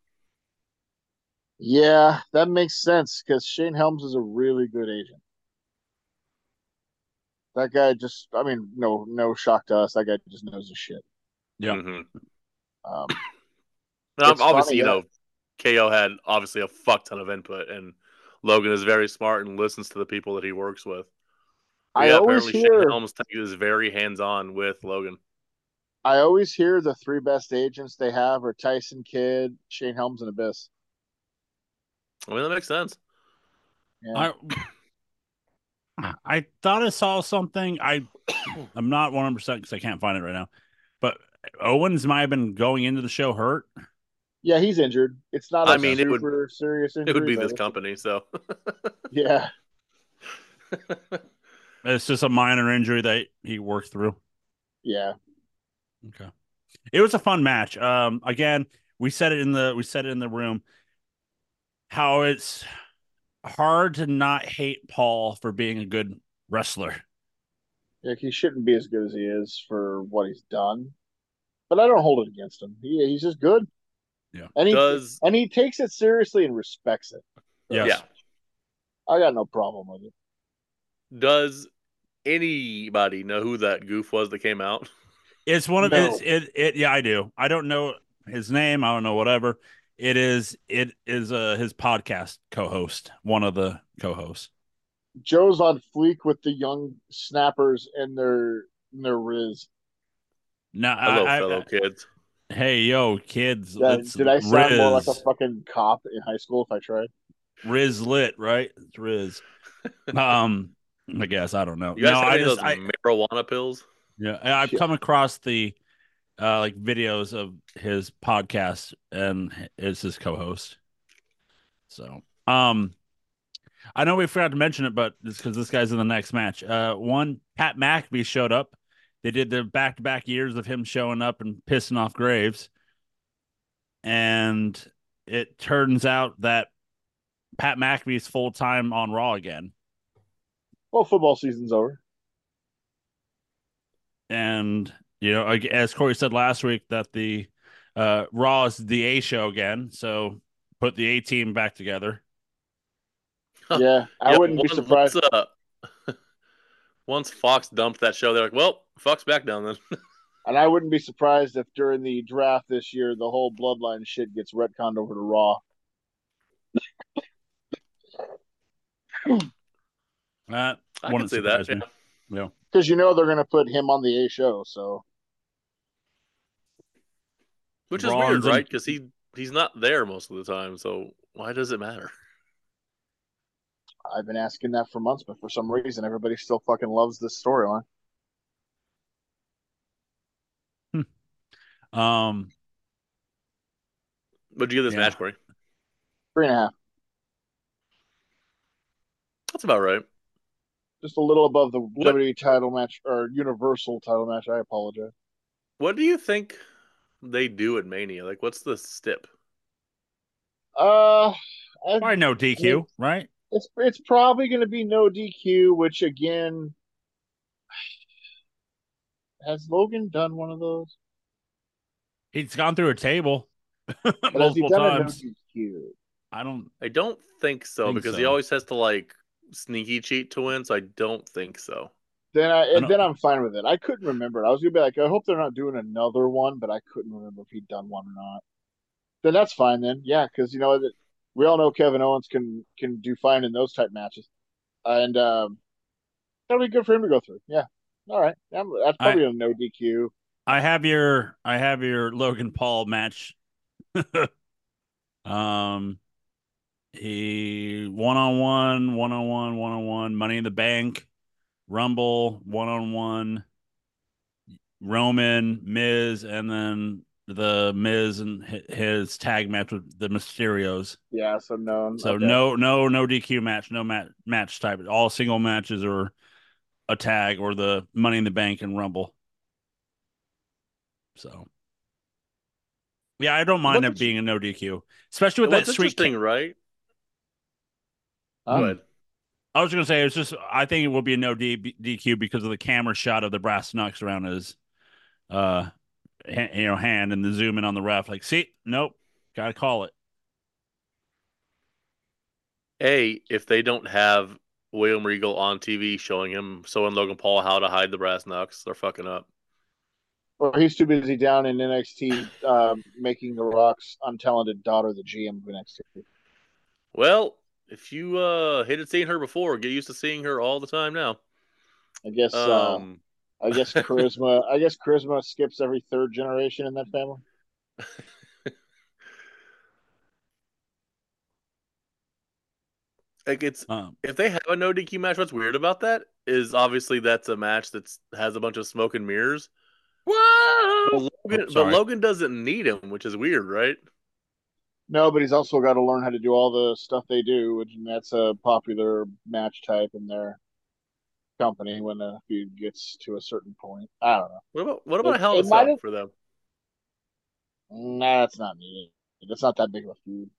Yeah, that makes sense because Shane Helms is a really good agent. That guy just, I mean, no, no shock to us. That guy just knows his shit. Yeah. Mhm. Um, obviously, funny, you yeah. know, KO had obviously a fuck ton of input, and Logan is very smart and listens to the people that he works with. But I yeah, always apparently hear, Shane Helms is very hands on with Logan. I always hear the three best agents they have are Tyson Kidd, Shane Helms, and Abyss. I mean, that makes sense. Yeah. I I thought I saw something. I I'm not 100 percent because I can't find it right now. But Owens might have been going into the show hurt. yeah, he's injured. It's not a I mean, it would- super serious injury. It would be this company, so. Yeah. It's just a minor injury that he worked through. Yeah. Okay. It was a fun match. Um again, we said it in the we said it in the room how it's hard to not hate Paul for being a good wrestler. Yeah, he shouldn't be as good as he is for what he's done. But I don't hold it against him. He, he's just good. Yeah. And he Does and he takes it seriously and respects it. Yes. yeah? I got no problem with it. Does anybody know who that goof was that came out? It's one of No. it's, it it yeah, I do. I don't know his name, I don't know whatever. It is it is uh his podcast co-host, one of the co-hosts. Joe's on fleek with the young snappers and their and their riz. No, Hello, I, I- fellow kids. hey yo, kids, Yeah, let's did I sound more like a fucking cop in high school if I tried? Riz lit, right? It's Riz. um, I guess I don't know. You guys no, have I any of just those I, marijuana pills? yeah, I- I've Yeah. come across the uh like videos of his podcast and it's his co-host. So, um, I know we forgot to mention it, but it's because this guy's in the next match. Uh, one Pat McAfee showed up. They did the back-to-back years of him showing up and pissing off Graves, and it turns out that Pat McAfee's full time on Raw again. Well, football season's over. and you know, as Corey said last week, that the uh, Raw is the A show again. So put the A team back together. Yeah, I Yeah, wouldn't be surprised. Once, uh, once Fox dumped that show, they're like, "Well, Fox back down then." And I wouldn't be surprised if during the draft this year, the whole bloodline shit gets retconned over to Raw. That I can wouldn't see that. surprise me. yeah. Because you know they're going to put him on the A show. So, Which is Rollins weird, right? Because he he's not there most of the time. So why does it matter? I've been asking that for months, but for some reason, everybody still fucking loves this storyline. Um, What'd you give this Yeah. match, Corey? Three and a half, That's about right. just a little above the What- WWE title match or Universal title match. I apologize. What do you think they do at Mania? Like, what's the stip? Uh, I, probably no DQ, right? it's it's probably going to be no DQ, which again, has Logan done one of those? He's gone through a table But has he multiple done times. a no DQ? I don't. I don't think so Think because he always has to like sneaky cheat to win. So I don't think so. Then I, don't- then I'm fine with it. I couldn't remember. it. I was gonna be like, I hope they're not doing another one, but I couldn't remember if he'd done one or not. Then that's fine. Then yeah, because you know that we all know Kevin Owens can can do fine in those type matches, and um, that'll be good for him to go through. Yeah, all right. Yeah, that's probably a no DQ. I have your I have your Logan Paul match. um he one on one, one on one, one on one, Money in the Bank, Rumble, one on one, Roman, Miz, and then the Miz and his tag match with the Mysterios. Yeah, so no. So okay. no no no DQ match, no match match type. All single matches or a tag or the Money in the Bank and Rumble. So yeah, I don't mind What's it being a no DQ, especially with that sweet. interesting, right? Huh? Go um, ahead. I was gonna say it's just I think it will be a no D- DQ because of the camera shot of the brass knucks around his, uh, ha- you know, hand and the zoom in on the ref. Like, see, nope, gotta call it. A, if they don't have William Regal on TV showing him showing Logan Paul how to hide the brass knucks, they're fucking up. Or he's too busy down in NXT um, making the Rock's untalented daughter the GM of NXT. Well, if you uh hated seeing her before, get used to seeing her all the time now. I guess. uh, Um, I guess charisma. I guess charisma skips every third generation in that family. like it's Um, if they have a no DQ match, what's weird about that is obviously that's a match that's has a bunch of smoke and mirrors. whoa! But Logan, but. Logan doesn't need him, which is weird, right? No, but he's also got to learn how to do all the stuff they do, which and that's a popular match type in their company when the feud gets to a certain point. I don't know. What about what about It- a Hell in it a might Cell for them? Nah, that's not needed. It's not that big of a feud.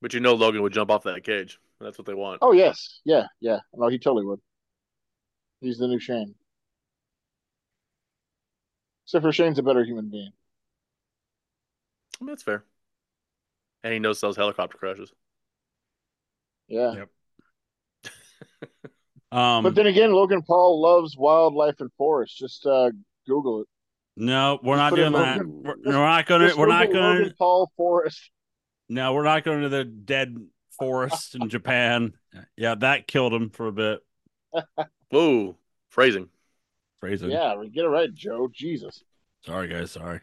But you know Logan would jump off that cage. That's what they want. Oh yes, yeah, yeah. No, he totally would. He's the new Shane. Except for Shane's a better human being. I mean, that's fair. And he knows those helicopter crashes. Yeah. Yep. Um, But then again, Logan Paul loves wildlife and forests. Just uh, Google it. no, we're Just not put in doing that. We're, just- we're not gonna. We're not Google going. Logan Paul forest. No, we're not going to the dead forest in Japan. Yeah, that killed him for a bit. Whoa, phrasing. Phrasing. Yeah, get it right, Joe. Jesus. Sorry, guys. Sorry.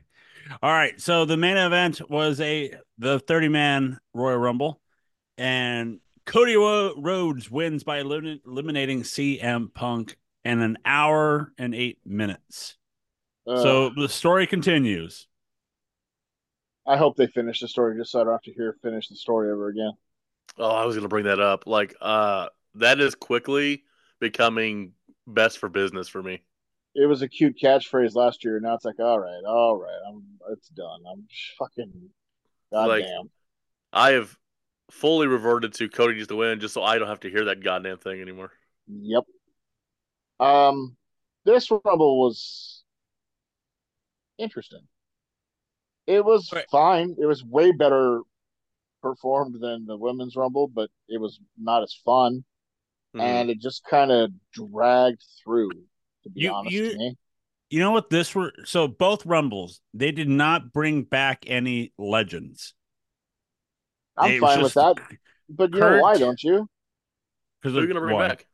All right. So the main event was a the 30 man Royal Rumble, and Cody Rhodes wins by eliminating CM Punk in an hour and eight minutes. Uh, so the story continues. I hope they finish the story just so I don't have to hear finish the story ever again. Oh, I was gonna bring that up. Like, uh, that is quickly becoming best for business for me. It was a cute catchphrase last year. Now it's like, all right, all right, I'm it's done. I'm fucking Like- goddamn. I have fully reverted to Cody needs to win just so I don't have to hear that goddamn thing anymore. Yep. Um, this rumble was interesting. It was Right. fine. It was way better performed than the women's rumble, but it was not as fun, Mhm. and it just kind of dragged through. To be You- honest, you- to me. You know what? This were so both Rumbles, they did not bring back any legends. I'm It fine with that. But you know why, don't you? Because they're gonna bring why? back?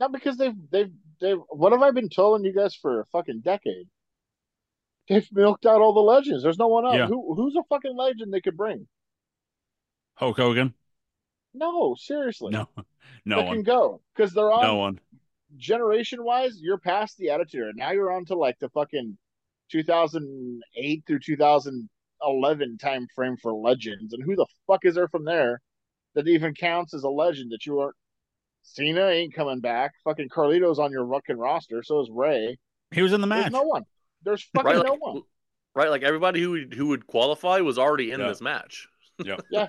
Not because they've they've they've. What have I been telling you guys for a fucking decade? They've milked out all the legends. There's no one else. Yeah. Who who's a fucking legend they could bring? Hulk Hogan? No, seriously. No, no that one. can go because they're on No one. Generation wise. You're past the attitude era. Now you're on to like the fucking 2008 through 2011 time frame for legends, and who the fuck is there from there that even counts as a legend that you are? Cena ain't coming back. Fucking Carlito's on your fucking roster. So is Ray. He was in the There's match. no one. There's fucking Right, no one. right, like everybody who would, who would qualify was already in Yeah. this match. Yeah. yeah.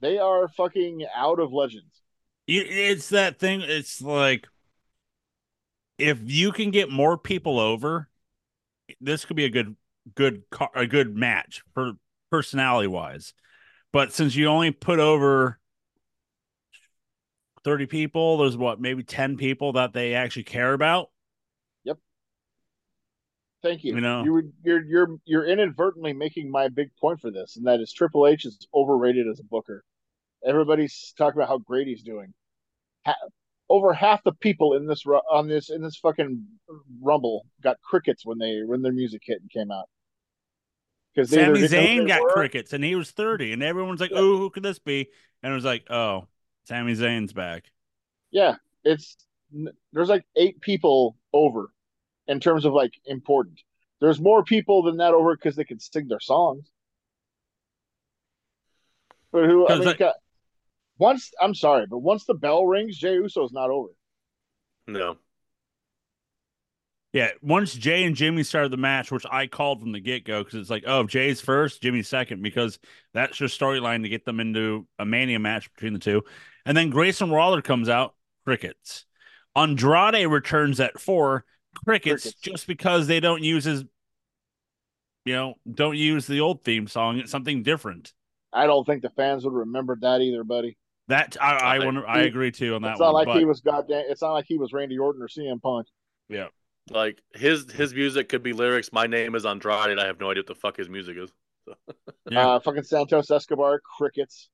They are fucking out of legends. It's that thing. It's like if you can get more people over, this could be a good, good, a good match for personality wise. But since you only put over thirty people, there's what maybe ten people that they actually care about. Yep. Thank you. You know. you would, you're you're you're inadvertently making my big point for this, and that is Triple H is overrated as a booker. Everybody's talking about how great he's doing. Over half the people in this on this in this fucking rumble got crickets when they when their music hit and came out. Because Sami Zayn got crickets, and he was thirty, and everyone's like, Yeah. "Oh, who could this be?" And it was like, "Oh, Sami Zayn's back." Yeah, it's there's like eight people over in terms of like important. There's more people than that over because they can sing their songs. But who? I mean, got- once I'm sorry, but once the bell rings, Jey Uso's not over. No. Yeah, once Jey and Jimmy started the match, which I called from the get go, because it's like, oh, Jey's first, Jimmy's second, because that's your storyline to get them into a mania match between the two. And then Grayson Waller comes out, crickets. Andrade returns at four, crickets, Crickets. just because they don't use his, you know, don't use the old theme song. It's something different. I don't think the fans would remember that either, buddy. That I I, Okay. wonder, I agree too on that It's not one. like but he was goddamn. It's not like he was Randy Orton or CM Punk. Yeah, like his his music could be lyrics. My name is Andrade. and I have no idea what the fuck his music is. Yeah. Uh, fucking Santos Escobar, crickets.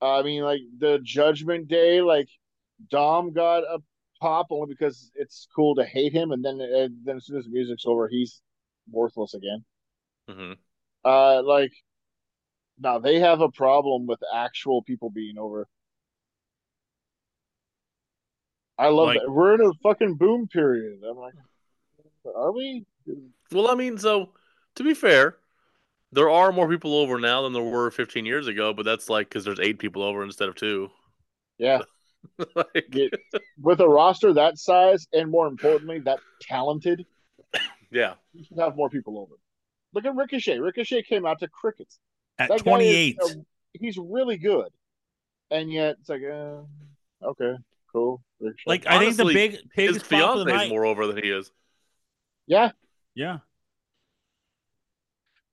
I mean, like the Judgment Day, like Dom got a pop only because it's cool to hate him, and then and then as soon as the music's over, he's worthless again. hmm Uh, like, now they have a problem with actual people being over. I love Like- that. We're in a fucking boom period. I'm like, are we? Well, I mean, so to be fair, there are more people over now than there were 15 years ago, but that's like because there's eight people over instead of two. Yeah. like, Get, with a roster that size, and more importantly, that talented, yeah, you should have more people over. Look at Ricochet. Ricochet came out to crickets. At That guy is, 28. uh, he's really good, and yet it's like, uh, okay, cool. Ricochet. like I think the honestly, big his biggest pop fiance is more over than he is. yeah, Yeah.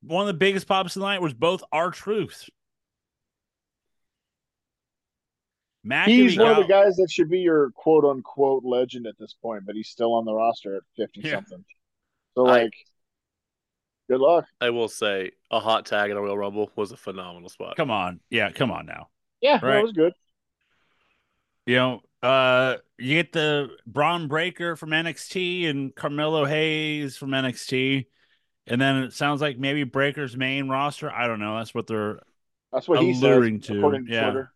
One of the biggest pops of the night was both our truths. McAfee he's one of the guys that should be your quote unquote legend at this point, but he's still on the roster at fifty Yeah. something. So I- like, good luck. I will say a hot tag in a Royal Rumble was a phenomenal spot. Come on. Yeah, come on now. Yeah, Right. that was good. You know, uh you get the Bron Breakker from NXT and Carmelo Hayes from NXT. And then it sounds like maybe Breakker's main roster. I don't know. That's what they're That's what he alluring says, to. according to Yeah. Twitter.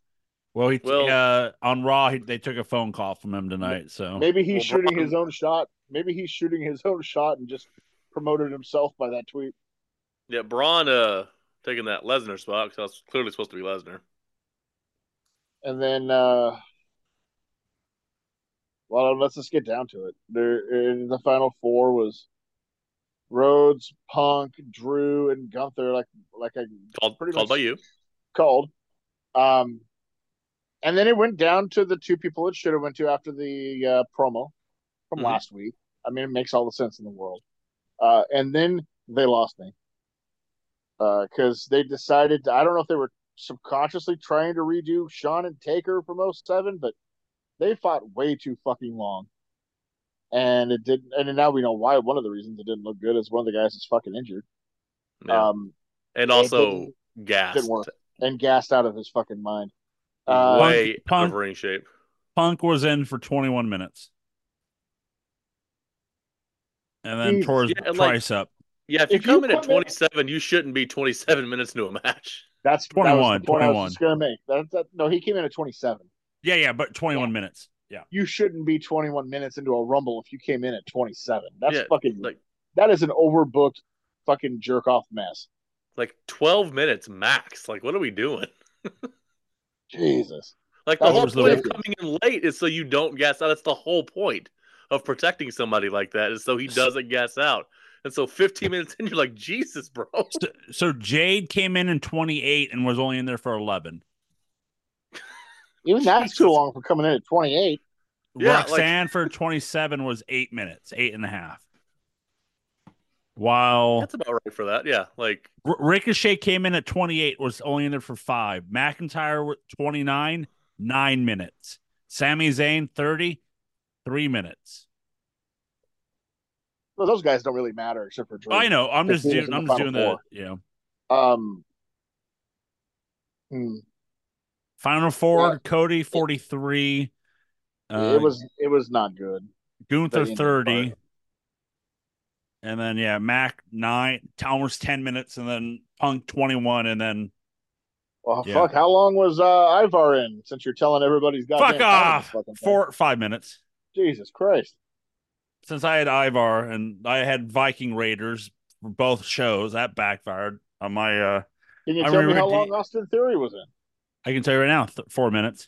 well. He Well- uh, on Raw, he, they took a phone call from him tonight. So Maybe he's Well, shooting Braun- his own shot. Maybe he's shooting his own shot and just promoted himself by that tweet. Yeah, Bron uh taking that Lesnar spot because that's clearly supposed to be Lesnar. And then, uh, well, let's just get down to it. There, in the final four was Rhodes, Punk, Drew, and Gunther. Like, like I Called Pretty called by you. called. Um, and then it went down to the two people it should have went to after the uh, promo from Mhm. last week. I mean, it makes all the sense in the world. Uh, and then they lost me because they decided. I don't know if they were subconsciously trying to redo Shawn and Taker from 07, but they fought way too fucking long. And it didn't. And now we know why. One of the reasons it didn't look good is one of the guys is fucking injured. Yeah. Um, and also didn't- gassed. didn't work. and gassed out of his fucking mind. Uh, way out Punk- of ring shape. Punk was in for 21 minutes. And then mm, Jesus. tore his Yeah, and, like- tricep. Yeah, if, you If you come in at come in- 27, you shouldn't be 27 minutes into a match. That's that 21, the I 21. was gonna make. That, that, no, he came in at 27. Yeah, yeah, but 21 minutes. Yeah. You shouldn't be 21 minutes into a rumble if you came in at 27. That's Yeah, fucking like that is an overbooked fucking jerk off mess. like 12 minutes max. Like, what are we doing? Jesus. Like the That whole point of coming in late is so you don't gas out. That's the whole point of protecting somebody like that is so he doesn't gas out. And so 15 minutes in, you're like, Jesus, bro. So, so Jade came in in 28 and was only in there for 11. Even that's too long for coming in at 28. Yeah, like- Roxanne for 27 was eight minutes, eight and a half. While That's about right for that. Yeah. Like, R- Ricochet came in at 28, was only in there for five. McIntyre 29, nine minutes. Sami Zayn, 30, three minutes. Well, those guys don't really matter except for Drew. I know. I'm just doing. in I'm just doing the. Four. Um. hmm, final four. Yeah. Cody, 43. Uh, it was it was not good. Gunther, 30. And then yeah, Mac nine, almost 10 minutes, and then Punk 21, and then Well, Yeah. fuck. How long was uh, Ivar in? Since you're telling everybody's got fuck off. Four, five minutes. Jesus Christ. since I had Ivar and I had Viking Raiders for both shows, that backfired on my. uh Can you I tell me how D- long Austin Theory was in? I can tell you right now, th- four minutes.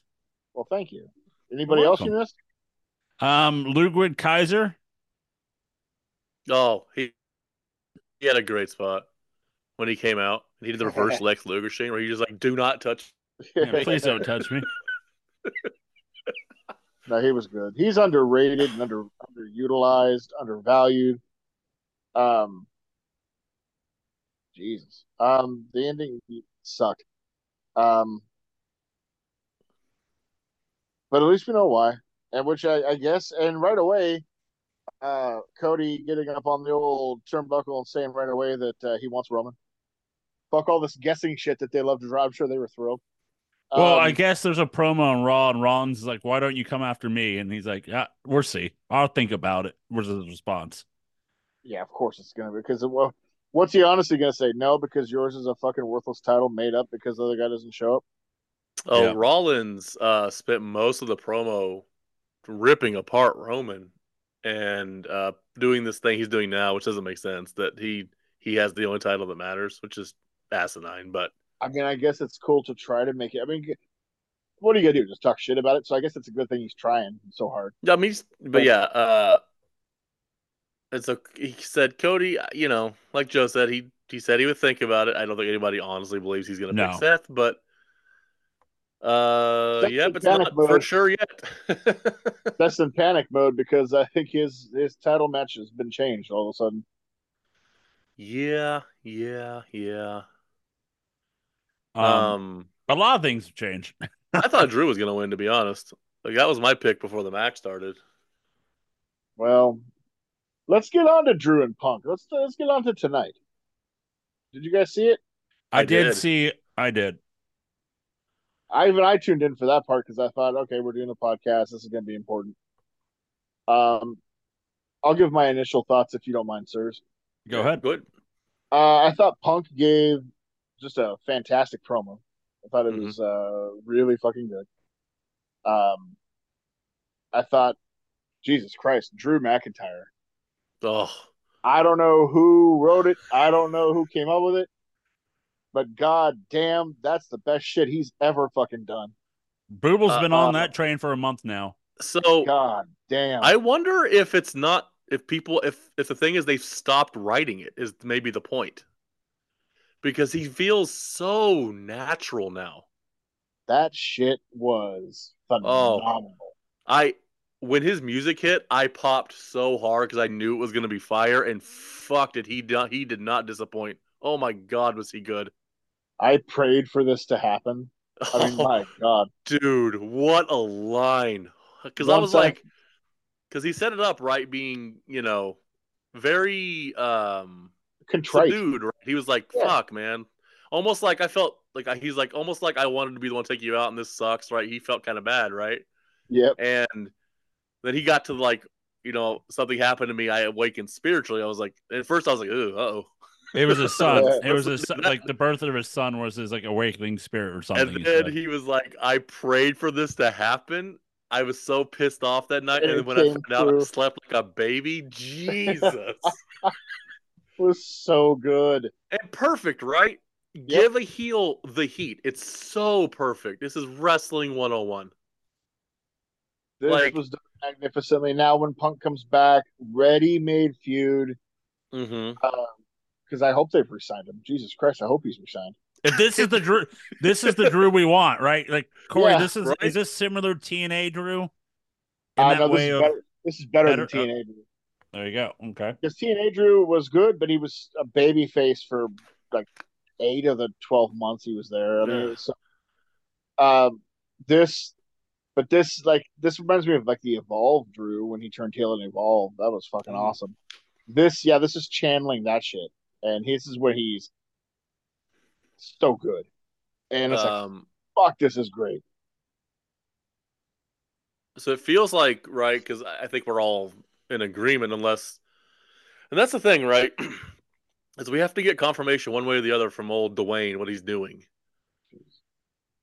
Well, thank you. Anybody else you missed? Um, Ludwig Kaiser, oh, he, he had a great spot when he came out. He did the reverse Lex Luger thing where he just like, do not touch. yeah, please don't touch me. no, he was good. He's underrated and under underutilized, undervalued. Um, Jesus. Um, the ending sucked. Um, but at least we know why, and which I, I guess, and right away, uh, Cody getting up on the old turnbuckle and saying right away that uh, he wants Roman. Fuck all this guessing shit that they love to draw. I'm sure they were thrilled. Well, Um, I guess there's a promo on Raw, and Ron's like, "Why don't you come after me?" And he's like, "Yeah, we'll see. I'll think about it." Was his response? Yeah, of course it's gonna be because well, what's he honestly gonna say? No, because yours is a fucking worthless title made up because the other guy doesn't show up. Oh, Yeah. Rollins uh, spent most of the promo ripping apart Roman and uh, doing this thing he's doing now, which doesn't make sense. That he he has the only title that matters, which is asinine. But I mean, I guess it's cool to try to make it. I mean, what are you gonna do? Just talk shit about it? So I guess it's a good thing he's trying so hard. I mean, he's- but yeah, uh, it's a. He said Cody, you know, like Joe said, he he said he would think about it. I don't think anybody honestly believes he's going to No. pick Seth, but uh, Seth's yeah, but it's panic not for sure yet. That's in panic mode because I think his his title match has been changed all of a sudden. yeah, yeah, yeah. Um, Um, a lot of things have changed. I thought Drew was going to win, to be honest. Like that was my pick before the match started. Well, let's get on to Drew and Punk. Let's let's get on to tonight. Did you guys see it? I, I did, did. see. I did. I even I tuned in for that part because I thought, okay, we're doing a podcast. This is going to be important. Um, I'll give my initial thoughts if you don't mind, sirs. Go ahead. Good. Uh, I thought Punk gave just a fantastic promo. I thought it Mhm. was uh, really fucking good. Um, I thought, Jesus Christ, Drew McIntyre. Oh, I don't know who wrote it. I don't know who came up with it. But god damn, that's the best shit he's ever fucking done. Booble's Uh, been on uh, that train for a month now. so God damn. I wonder if it's not if people if if the thing is they've stopped writing it is maybe the point. Because he feels so natural now. that shit was phenomenal. I when his music hit, I popped so hard because I knew it was going to be fire, and fuck did he do, he did not disappoint. Oh my god, was he good? I prayed for this to happen. I mean, my god. dude, what a line! Because I was like, because he set it up right, being you know very um Contrite. subdued. Right? He was like, Yeah. "Fuck, man," almost like I felt like I, he's like almost like I wanted to be the one to take you out, and this sucks, right? He felt kind of bad, right? Yep. And then he got to like, you know, something happened to me. I awakened spiritually. I was like, at first I was like, "Ooh, oh." It was a son. Yeah. It was his son, like the birth of his son was his like awakening spirit or something. and he then said. he was like, "I prayed for this to happen." I was so pissed off that night, And and then when I came found out I slept like a baby, Jesus, It was so good. and perfect, right? Give a heel the heat. It's so perfect. This is wrestling 101. This Like- was done magnificently. Now, when Punk comes back, ready-made feud. Mm-hmm. Because I hope they've resigned him. Jesus Christ, I hope he's resigned. If this is the Drew, this is the Drew we want, right? Like Corey, Yeah, this is right? is this similar to TNA Drew? In Uh, that no, this is of better. This is better, better- than TNA. Drew. There you go. Okay. Because TNA Drew was good, but he was a baby face for like eight of the twelve months he was there. I mean, Yeah. so, um, this, but this like this reminds me of like the Evolve Drew when he turned heel and Evolve. That was fucking Mhm. awesome. This, yeah, this is channeling that shit, and this is where he's so good, and it's like, Um, fuck, this is great. so it feels like right because I I think we're all in agreement, unless, and that's the thing, right? Is we have to get confirmation one way or the other from old Dwayne what he's doing.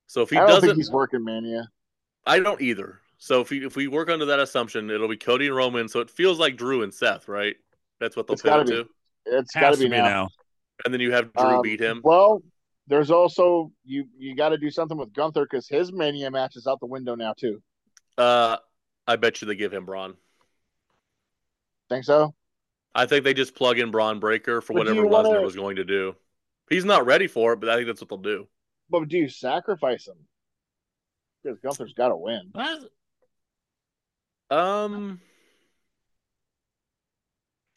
So if he I don't doesn't, think he's working Mania. I don't either. So if we if we work under that assumption, it'll be Cody and Roman. So it feels like Drew and Seth, right? That's what they'll It's gotta pivot be. to. It's got to to be be now. now. And then you have Drew Um, beat him. Well, there's also you you got to do something with Gunther because his Mania match is out the window now too. Uh, I bet you they give him Bron. Think so? I think they just plug in Bron Breakker for But whatever you wanna- Lesnar was going to do. He's not ready for it, but I think that's what they'll do. But do you sacrifice him? Because Gunther's got to win. That's- Um,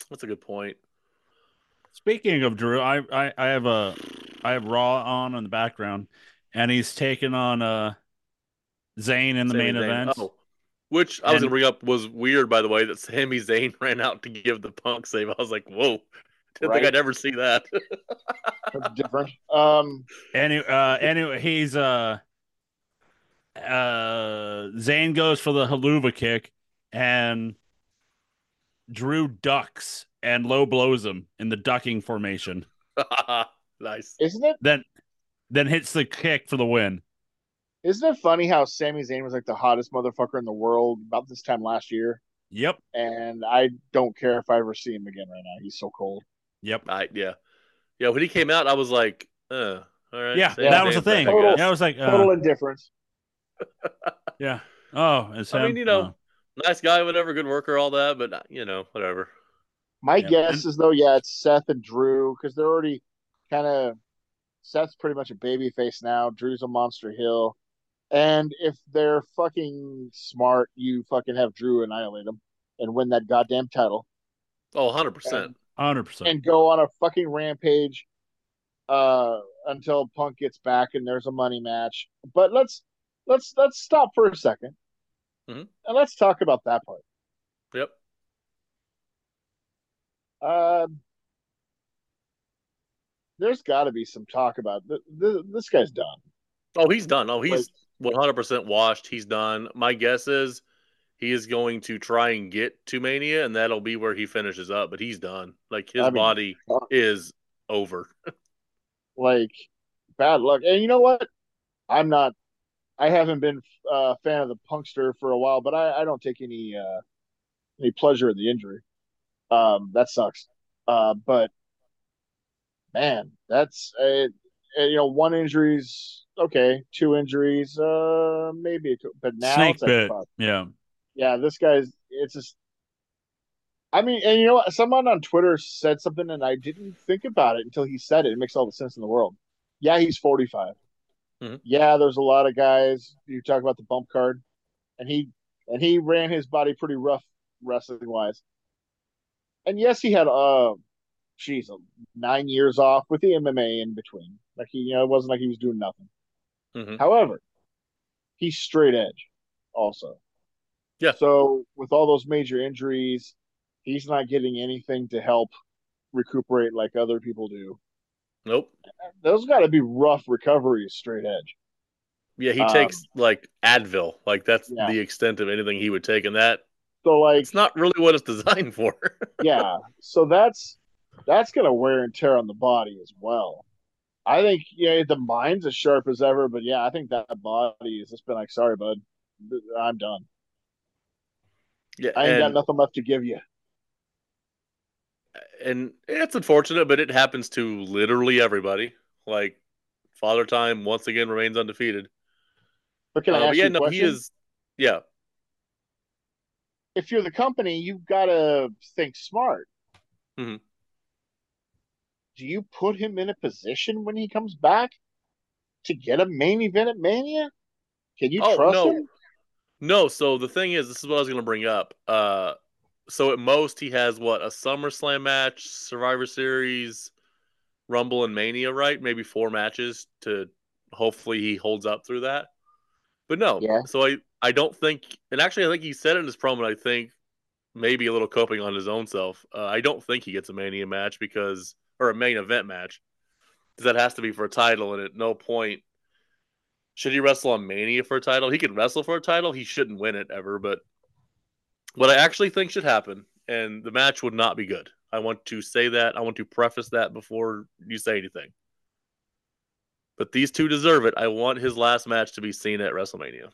that's a good point. Speaking of Drew, I, I I have a I have Raw on in the background, and he's taking on uh Zayn in the Sami main Zayn. event. Oh, which I was And- gonna bring up was weird, by the way, that Sami Zayn ran out to give the Punk save. I was like, whoa, didn't Right. think I'd ever see that. That's different. Um, Any uh anyway, he's uh uh Zayn goes for the Helluva Kick and Drew ducks and low blows him in the ducking formation. nice. isn't it Then then hits the kick for the win. Isn't it funny how Sami Zayn was like the hottest motherfucker in the world about this time last year, Yep. and I don't care if I ever see him again right now. He's so cold. Yep. I yeah, yeah. When he came out, I was like, uh, all right. Yeah, Sami that was the thing. I Total- Yeah, I was like, uh, Total indifference. yeah. Oh, it's I him. mean, you know, Oh. nice guy, whatever, good worker, all that, but uh, you know, whatever. My Yeah. guess is though, yeah, it's Seth and Drew because they're already kind of Seth's pretty much a baby face now. Drew's a monster hill, and if they're fucking smart, you fucking have Drew annihilate him and win that goddamn title Oh, 100 percent. hundred percent. and go on a fucking rampage uh until Punk gets back and there's a money match. But let's let's let's stop for a 2nd Mhm. and let's talk about that part. Yep. Um, there's got to be some talk about th- th- this guy's done. Oh, he's done. Oh, he's 100 percent washed. He's done. My guess is he is going to try and get to Mania, and that'll be where he finishes up. But he's done. Like his I mean, body fuck. is over. Like bad luck. And you know what? I'm not. I haven't been uh, a fan of the Punkster for a while, but I, I don't take any uh, any pleasure in the injury. Um, that sucks. Uh, but man, that's uh, uh, you know one injury's okay, two injuries, uh, maybe, but now Snake it's like, bit. fuck. Yeah. yeah, this guy's it's just I mean, and you know what? Someone on Twitter said something and I didn't think about it until he said it. It makes all the sense in the world. Yeah, he's 45. Mhm. Yeah, there's a lot of guys you talk about the bump card and he and he ran his body pretty rough wrestling wise. And yes, he had uh geez, 9 years off with the MMA in between. Like he you know, it wasn't like he was doing nothing. Mhm. However, he's straight edge also. Yeah. So with all those major injuries, he's not getting anything to help recuperate like other people do. Nope. Those got to be rough recoveries straight edge. Yeah, he Um, takes like Advil. Like that's Yeah. the extent of anything he would take, and that So like it's not really what it's designed for. yeah. So that's that's gonna wear and tear on the body as well. I think yeah, the mind's as sharp as ever, but yeah, I think that body has just been like, sorry, bud, I'm done. Yeah, I ain't got nothing left to give you. and it's unfortunate, but it happens to literally everybody. Like Father Time once again remains undefeated. But can I Uh, but ask yeah, you no, question? he is. Yeah, If you're the company, you've got to think smart. Mhm. Do you put him in a position when he comes back to get a main event at Mania? Can you Oh, trust no. him? no. So the thing is, this is what I was going to bring up. Uh, so at most he has what a SummerSlam match, Survivor Series, Rumble, and Mania, right? Maybe four matches to hopefully he holds up through that. But no, Yeah. so I I don't think, and actually I think he said in his promo. I think maybe a little coping on his own self. Uh, I don't think he gets a Mania match because or a main event match that has to be for a title, and at no point should he wrestle on Mania for a title. He could wrestle for a title. He shouldn't win it ever. But what I actually think should happen, and the match would not be good. I want to say that. I want to preface that before you say anything. But these two deserve it. I want his last match to be seen at WrestleMania.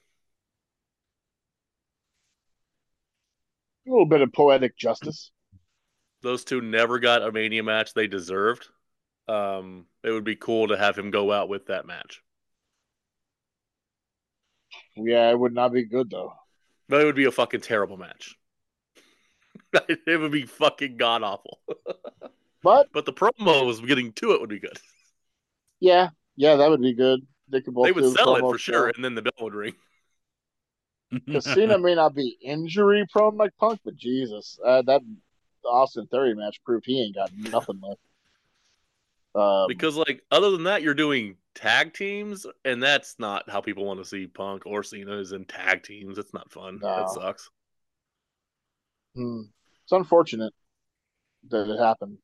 A little bit of poetic justice. Those two never got a Mania match they deserved. Um, it would be cool to have him go out with that match. Yeah, it would not be good though. But it would be a fucking terrible match. it would be fucking god awful. But But the promos getting to it would be good. yeah, yeah, that would be good. They could both They would the sell it promo for sure, and then the bell would ring. Cena may not be injury prone like Punk, but Jesus, uh, that Austin Theory match proved he ain't got nothing left. Um, Because like other than that, you're doing tag teams, and that's not how people want to see Punk or Cena is in tag teams. It's not fun. No. That sucks. hmm, it's unfortunate that it happened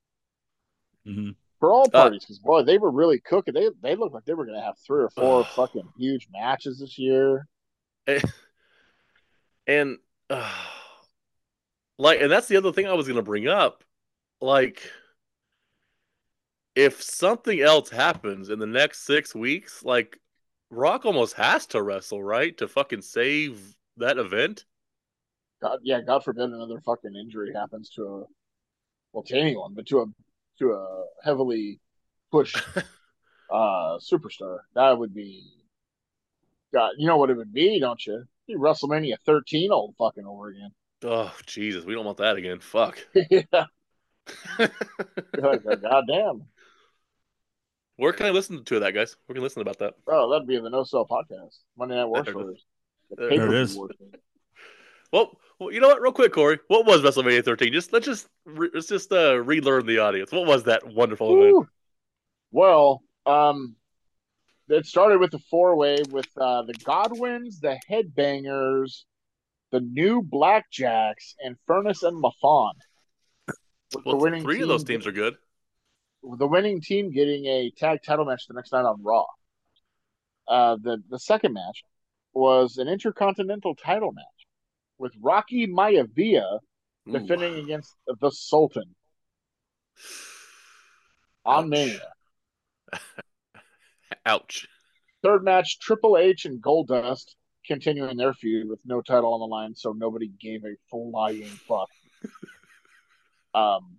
Mhm. for all Uh, parties. Because boy, they were really cooking. They they looked like they were going to have three or four fucking huge matches this year. and uh, like, and that's the other thing I was gonna bring up. Like, if something else happens in the next six weeks, like Rock almost has to wrestle, right, to fucking save that event. God, yeah, God forbid another fucking injury happens to a well to anyone, but to a to a heavily pushed uh superstar. That would be God. You know what it would be, don't you? Be WrestleMania 13 all fucking over again. Oh Jesus, we don't want that again. Fuck. yeah, God damn. Where can I listen to that, guys? Where can I listen about that? Oh, that'd be in the No Sell podcast. Monday Night War There it is. The There it pay-per-view is. war story. Well, well, you know what? Real quick, Corey, what was WrestleMania 13? Just let's just re- let's just uh, relearn the audience. What was that wonderful event? Well, um, it started with the four way with uh, the Godwins, the Headbangers, the New Blackjacks, and Furnace and Lafon. With Well, the winning three of those teams are good. the winning team getting a tag title match the next night on Raw. Uh, the the second match was an intercontinental title match with Rocky Maivia Ooh. defending against the Sultan on. Mania. Ouch. Third match, Triple H and Goldust continuing their feud with no title on the line, so nobody gave a flying fuck. Um,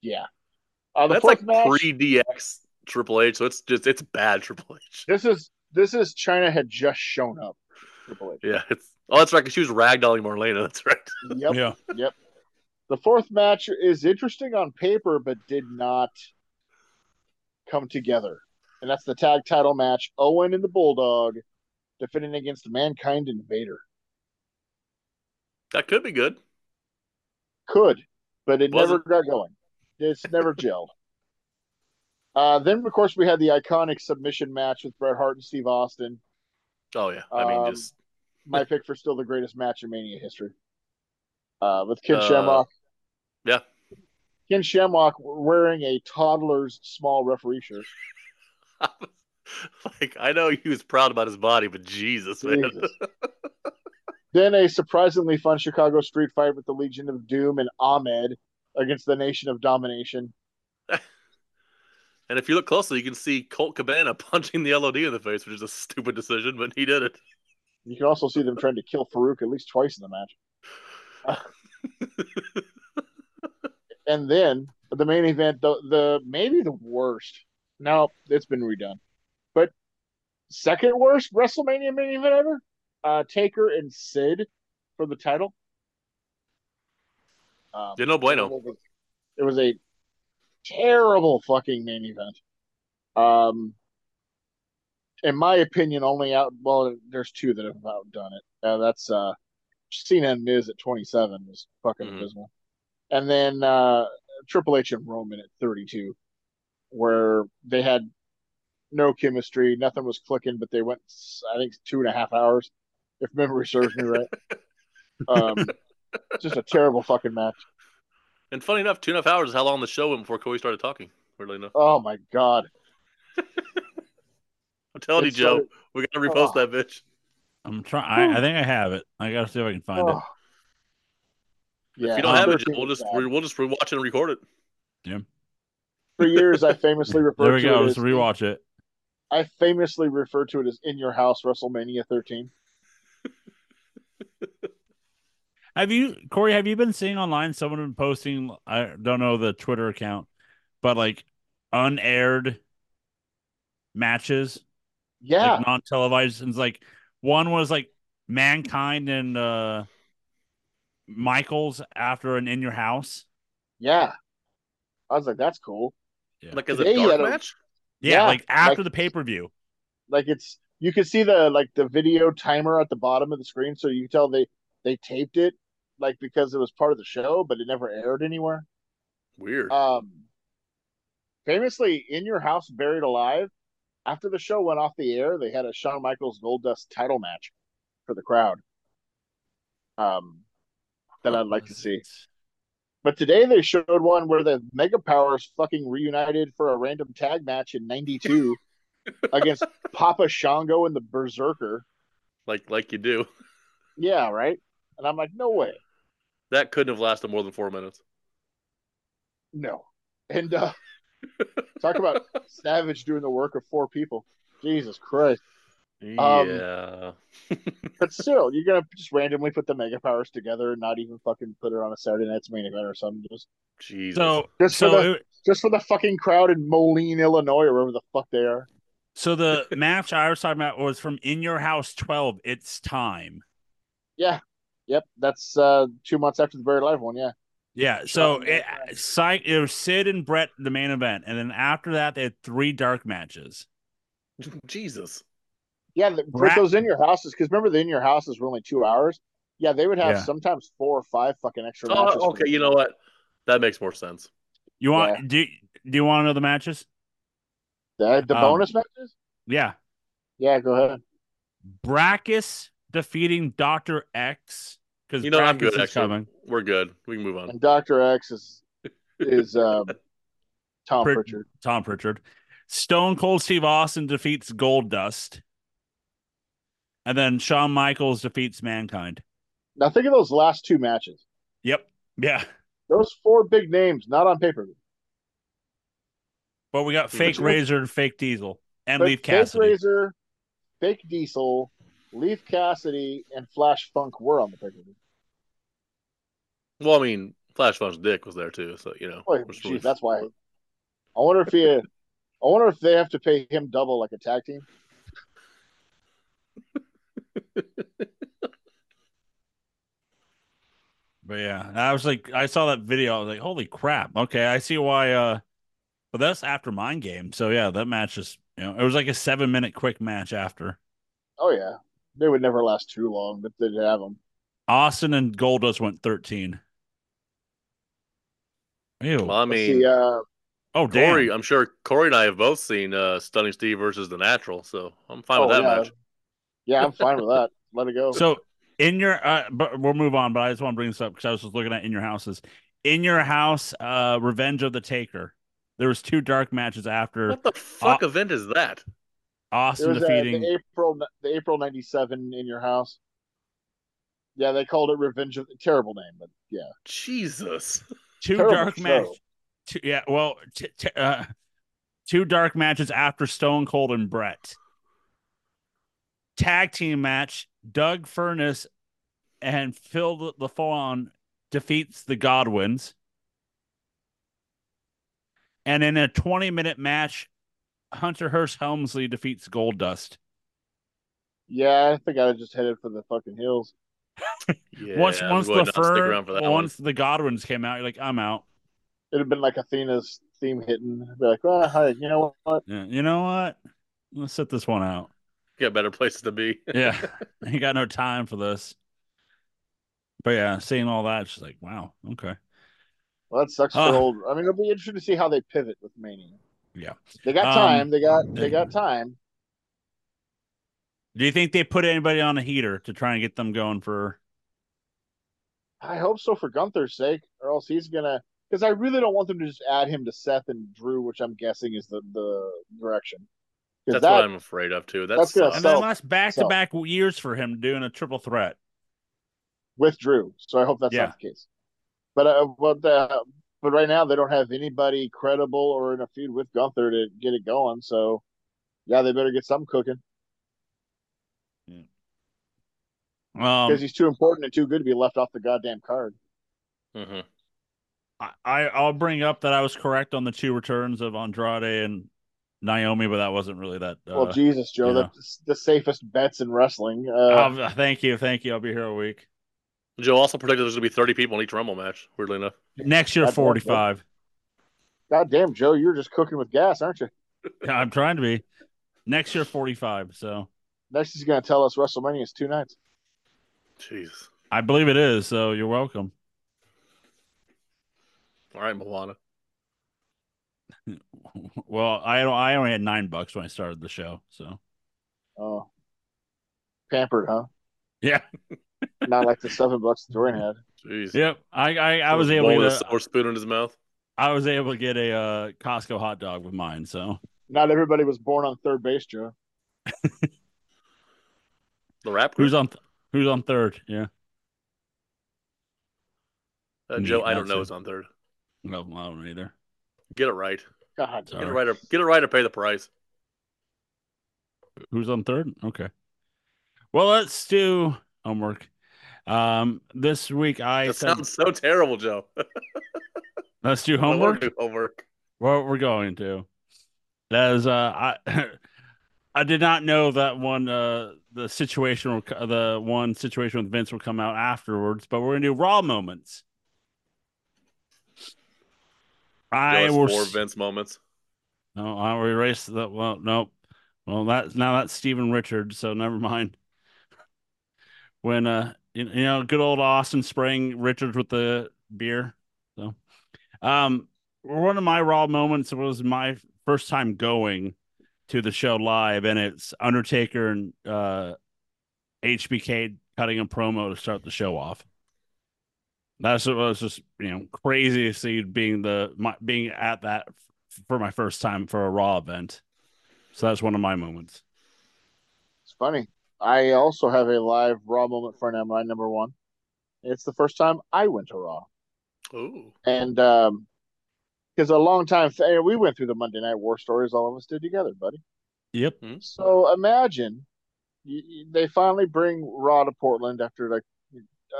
yeah. Uh, That's like match. pre DX Triple H, so it's just it's bad Triple H. This is this is Chyna had just shown up. Triple H. Yeah, it's oh that's right, because she was ragdolling Marlena. That's right. Yep. Yeah. Yep. The fourth match is interesting on paper, but did not come together. And that's the tag title match. Owen and the Bulldog defending against Mankind and Vader. That could be good. Could, but it Wasn't. never got going. It's never gelled. Uh, then, of course, we had the iconic submission match with Bret Hart and Steve Austin. Oh yeah, I mean Um, just My pick for still the greatest match in Mania history. Uh, with Ken Uh, Shamrock. yeah. Ken Shamrock wearing a toddler's small referee shirt. like I know he was proud about his body, but Jesus, man. Jesus. then a surprisingly fun Chicago street fight with the Legion of Doom and Ahmed against the Nation of Domination. And if you look closely, you can see Colt Cabana punching the LOD in the face, which is a stupid decision, but he did it. You can also see them trying to kill Farouk at least twice in the match. and then the main event, the the maybe the worst. No, it's been redone, second worst WrestleMania main event ever. Uh, Taker and Sid for the title. Um, no bueno. It was, a terrible fucking main event. Um, in my opinion, only out. Well, there's two that have outdone it. Uh, that's uh, Cena and Miz at 27 was fucking Mhm. abysmal, and then uh, Triple H and Roman at 32, where they had no chemistry, nothing was clicking, but they went, I think, two and a half hours, if memory serves me right. Um, just a terrible fucking match. And funny enough, two and a half hours is how long the show went before Cody started talking. Weirdly enough. Oh my god. I'm telling you, Joe, started- we gotta repost Oh. that bitch. I'm trying. I, I think I have it. I gotta see if I can find it. Oh. Yeah, if you don't have it, we'll just bad. we'll just rewatch it and record it. Yeah. For years, I famously referred There we to go. it Let's as rewatch it. I famously refer to it as in your house WrestleMania 13. Have you, Corey? Have you been seeing online? Someone been posting. I don't know the Twitter account, but like unaired matches, Yeah, like non-televised. And it's like one was like mankind and uh Michaels after an in your house. yeah. I was like, that's cool. Yeah. Like as a Today he dark a- match. Yeah, Yeah, like after like- the pay per view. Like it's you can see the like the video timer at the bottom of the screen, so you can tell they they taped it like because it was part of the show, but it never aired anywhere. Weird. Um, famously, in your house, buried alive. After the show went off the air, they had a Shawn Michaels Goldust title match for the crowd. Um, that I'd like to see. But today they showed one where the Mega Powers fucking reunited for a random tag match in '92 against Papa Shango and the Berserker. like like you do. Yeah, right. And I'm like, no way, That couldn't have lasted more than four minutes. no. And uh, talk about Savage doing the work of four people. Jesus Christ. Um, yeah. But still, you're gonna just randomly put the Mega Powers together and not even fucking put it on a Saturday night's main event or something. Just Jesus. So Just for so the- it, just for the fucking crowd in Moline, Illinois, or wherever the fuck they are. so the match I was talking about was from In Your House 12. It's time. Yeah. Yep. That's uh two months after the Buried live one, yeah. Yeah, so it, it was Sid and Bret the main event, and then after that they had three dark matches. Jesus. Yeah, the, with Rat- those in your houses, because remember the in your houses were only two hours. Yeah, they would have Yeah. sometimes four or five fucking extra matches. Oh, okay. You know what? That makes more sense. You want Yeah. do you, do you want to know the matches? the, the Um, bonus matches? Yeah, Yeah, go ahead. Brakkus defeating Doctor X because You know, I'm good. is Actually, coming. we're good. We can move on. And Doctor X is is um, Tom Prit- Prichard. Tom Prichard. Stone Cold Steve Austin defeats Goldust, and then Shawn Michaels defeats Mankind. Now think of those last two matches. Yep. Yeah. Those four big names, not on paper. But we got fake one? Razor and fake Diesel and But Leif Fake Cassidy. Razor, Fake Diesel, Leif Cassidy, and Flash Funk were on the pay per view. Well, I mean, Flash Funk's dick was there too, so you know. Boy, which geez, was- that's why. I wonder if he. I wonder if they have to pay him double like a tag team. But yeah, I was like, I saw that video. I was like, holy crap. Okay, I see why. Uh, but that's after Mind Game. So yeah, that match is, you know, it was like a seven minute quick match after Oh yeah, they would never last too long, but they'd have them. Austin and Goldust went 13. Ew. Well, I mean, See, uh, oh, damn. Corey, I'm sure Corey and I have both seen uh, Stunning Steve versus The Natural, so I'm fine oh, with that yeah. match. Yeah, I'm fine with that. Let it go. So in your, uh, but we'll move on. But I just want to bring this up because I was just looking at in your houses. In your house, uh, Revenge of the Taker. There was two dark matches after What the fuck event is that? it Austin was uh, defeating. the April the April '97 in your house. Yeah, they called it Revenge of terrible name, but yeah. Jesus. two Terrible dark show. matches. Two, yeah, well, t- t- uh, two dark matches after Stone Cold and Bret. Tag team match: Doug Furnas and Phil LaFon defeats the Godwins. And in a 20 minute match, Hunter Hearst Helmsley defeats Goldust. Yeah, I think I was just headed for the fucking hills. Yeah, once once the fur, around for that once the Godwins came out, you're like, I'm out. It'd have been like Athena's theme hitting. Be like, well, hi, you know what? Yeah, you know what? Let's sit this one out. One. Got better places to be. Yeah, ain't got no time for this. But yeah, seeing all that, she's like, wow, okay. Well, that sucks Ah. for old. I mean, it'll be interesting to see how they pivot with Mania. Yeah. They got Um, time. they got they got time. Do you think they put anybody on a heater to try and get them going for? I hope so for Gunther's sake, or else he's gonna. Because I really don't want them to just add him to Seth and Drew, which I'm guessing is the the direction. Because That's that what I'm afraid of too. That's, that's gonna And So- then that's back to back years for him doing a triple threat. with Drew, so I hope that's Yeah. not the case. But uh, but uh, but right now they don't have anybody credible or in a feud with Gunther to get it going. So yeah, they better get something cooking Um, because he's too important and too good to be left off the goddamn card. hmm I, I I'll bring up that I was correct on the two returns of Andrade and Naomi, but that wasn't really that. Uh, well, Jesus, Joe, you know. that's the safest bets in wrestling. Uh, I'll- thank you, thank you. I'll be here a week Joe also predicted there's going to be 30 people in each Rumble match. Weirdly enough, next year. That's Forty five. God damn, Joe, you're just cooking with gas, aren't you? I'm trying to be next year. Forty five. So Next he's going to tell us WrestleMania is two nights. jeez. I believe it is. So you're welcome. All right, Moana. Well, I don't. I only had nine bucks when I started the show. So Oh, pampered, huh? yeah, Not like the seven bucks Dorian had. Jeez. yep. I I, I was able One with a to. silver spoon in his mouth. I was able to get a uh, Costco hot dog with mine. So Not everybody was born on third base, Joe. The rap group. who's on? Th- who's on third? Yeah. Uh, Joe, I don't know. who's on third. No, I don't either. Get it right. God, Get it right. Or, get it right or pay the price. Who's on third? Okay. Well, let's do homework. Um, this week I That said sounds so terrible, Joe. let's do homework. do homework. Well, we're going to. That is, uh, I, I did not know that one, uh, the situation, will, the one situation with Vince will come out afterwards, but we're gonna do raw moments. I will. four Vince moments. No, I will erase that. Well, nope. Well, that's now that's Steven Richards, so never mind. When uh, you, you know, good old Austin spraying Richards with the beer. So, um, one of my raw moments was my first time going to the show live, and it's Undertaker and uh, HBK cutting a promo to start the show off. That's what was just you know crazy to see being the my, being at that f- for my first time for a Raw event. So that's one of my moments. It's funny. I also have a live Raw moment for an my number one. It's the first time I went to Raw, Ooh. and um, because a long time we went through the Monday Night War stories, all of us did together, buddy. Yep. So imagine you, you- they finally bring Raw to Portland after like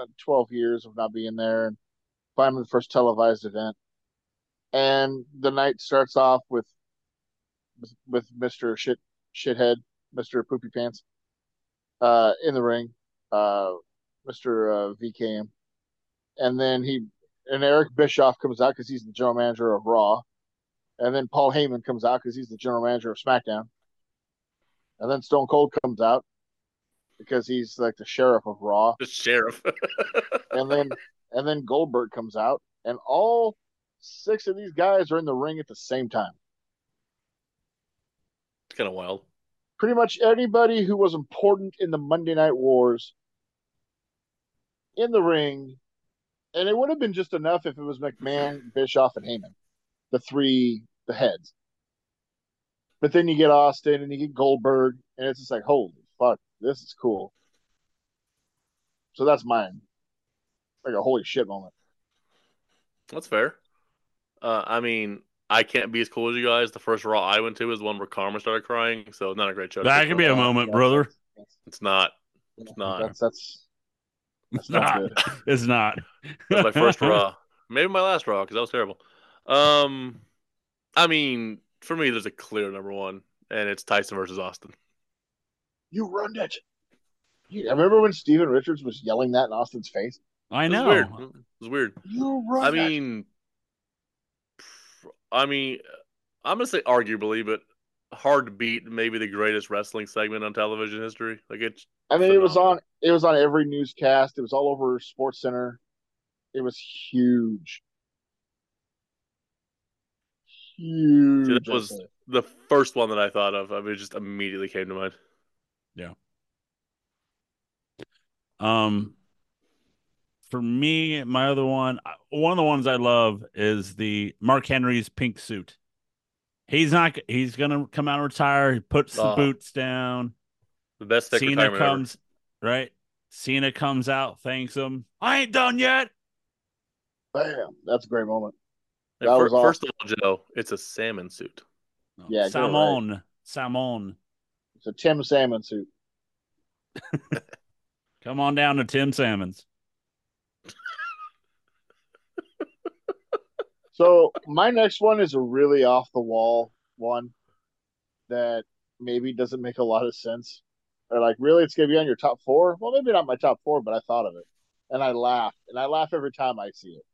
uh, 12 years of not being there and finally the first televised event. And the night starts off with with, with Mr. Shit Shithead, Mr. Poopy Pants, uh, in the ring, uh, Mr. Uh, VKM. And then he and Eric Bischoff comes out because he's the general manager of Raw. And then Paul Heyman comes out because he's the general manager of SmackDown. And then Stone Cold comes out because he's like the sheriff of Raw. The sheriff. And then and then Goldberg comes out, and all six of these guys are in the ring at the same time. it's kind of wild. Pretty much anybody who was important in the Monday Night Wars in the ring, and it would have been just enough if it was McMahon, Bischoff, and Heyman, the three the heads. But then you get Austin and you get Goldberg, and it's just like, holy this is cool. So that's mine. Like a holy shit moment. That's fair. Uh, I mean, I can't be as cool as you guys. The first Raw I went to was one where Kharma started crying, so not a great show. That pick could be a moment, Yeah, brother. It's not. It's not. That's that's It's that's not not. good. It's not. That was my first Raw. Maybe my last Raw because that was terrible. Um, I mean, for me, there's a clear number one, and it's Tyson versus Austin. You run it. You, I remember when Steven Richards was yelling that in Austin's face. I It was know. weird. It was weird. You run I it. mean, I mean, I'm gonna say arguably, but hard to beat maybe the greatest wrestling segment on television history. Like it's I mean, it was on. It was on every newscast. It was all over Sports Center. It was huge. Huge. See, that was- the first one that I thought of. I mean, it just immediately came to mind. Um, for me, my other one, uh, one of the ones I love is the Mark Henry's pink suit. He's not. He's gonna come out and retire. He puts the Oh. boots down. The best tech Cena retirement comes, right? Cena comes out, thanks him. I ain't done yet. Bam. That's a great moment. that fir- was first of all, Joe, it's a salmon suit. Yeah, get it Salmon, salmon. It's a Tim Salmon suit. Come on down to Tim Salmon's. So my next one is a really off the wall one that maybe doesn't make a lot of sense. Or like, really, it's gonna be on your top four? Well, maybe not my top four, but I thought of it, and I laugh, and I laugh every time I see it.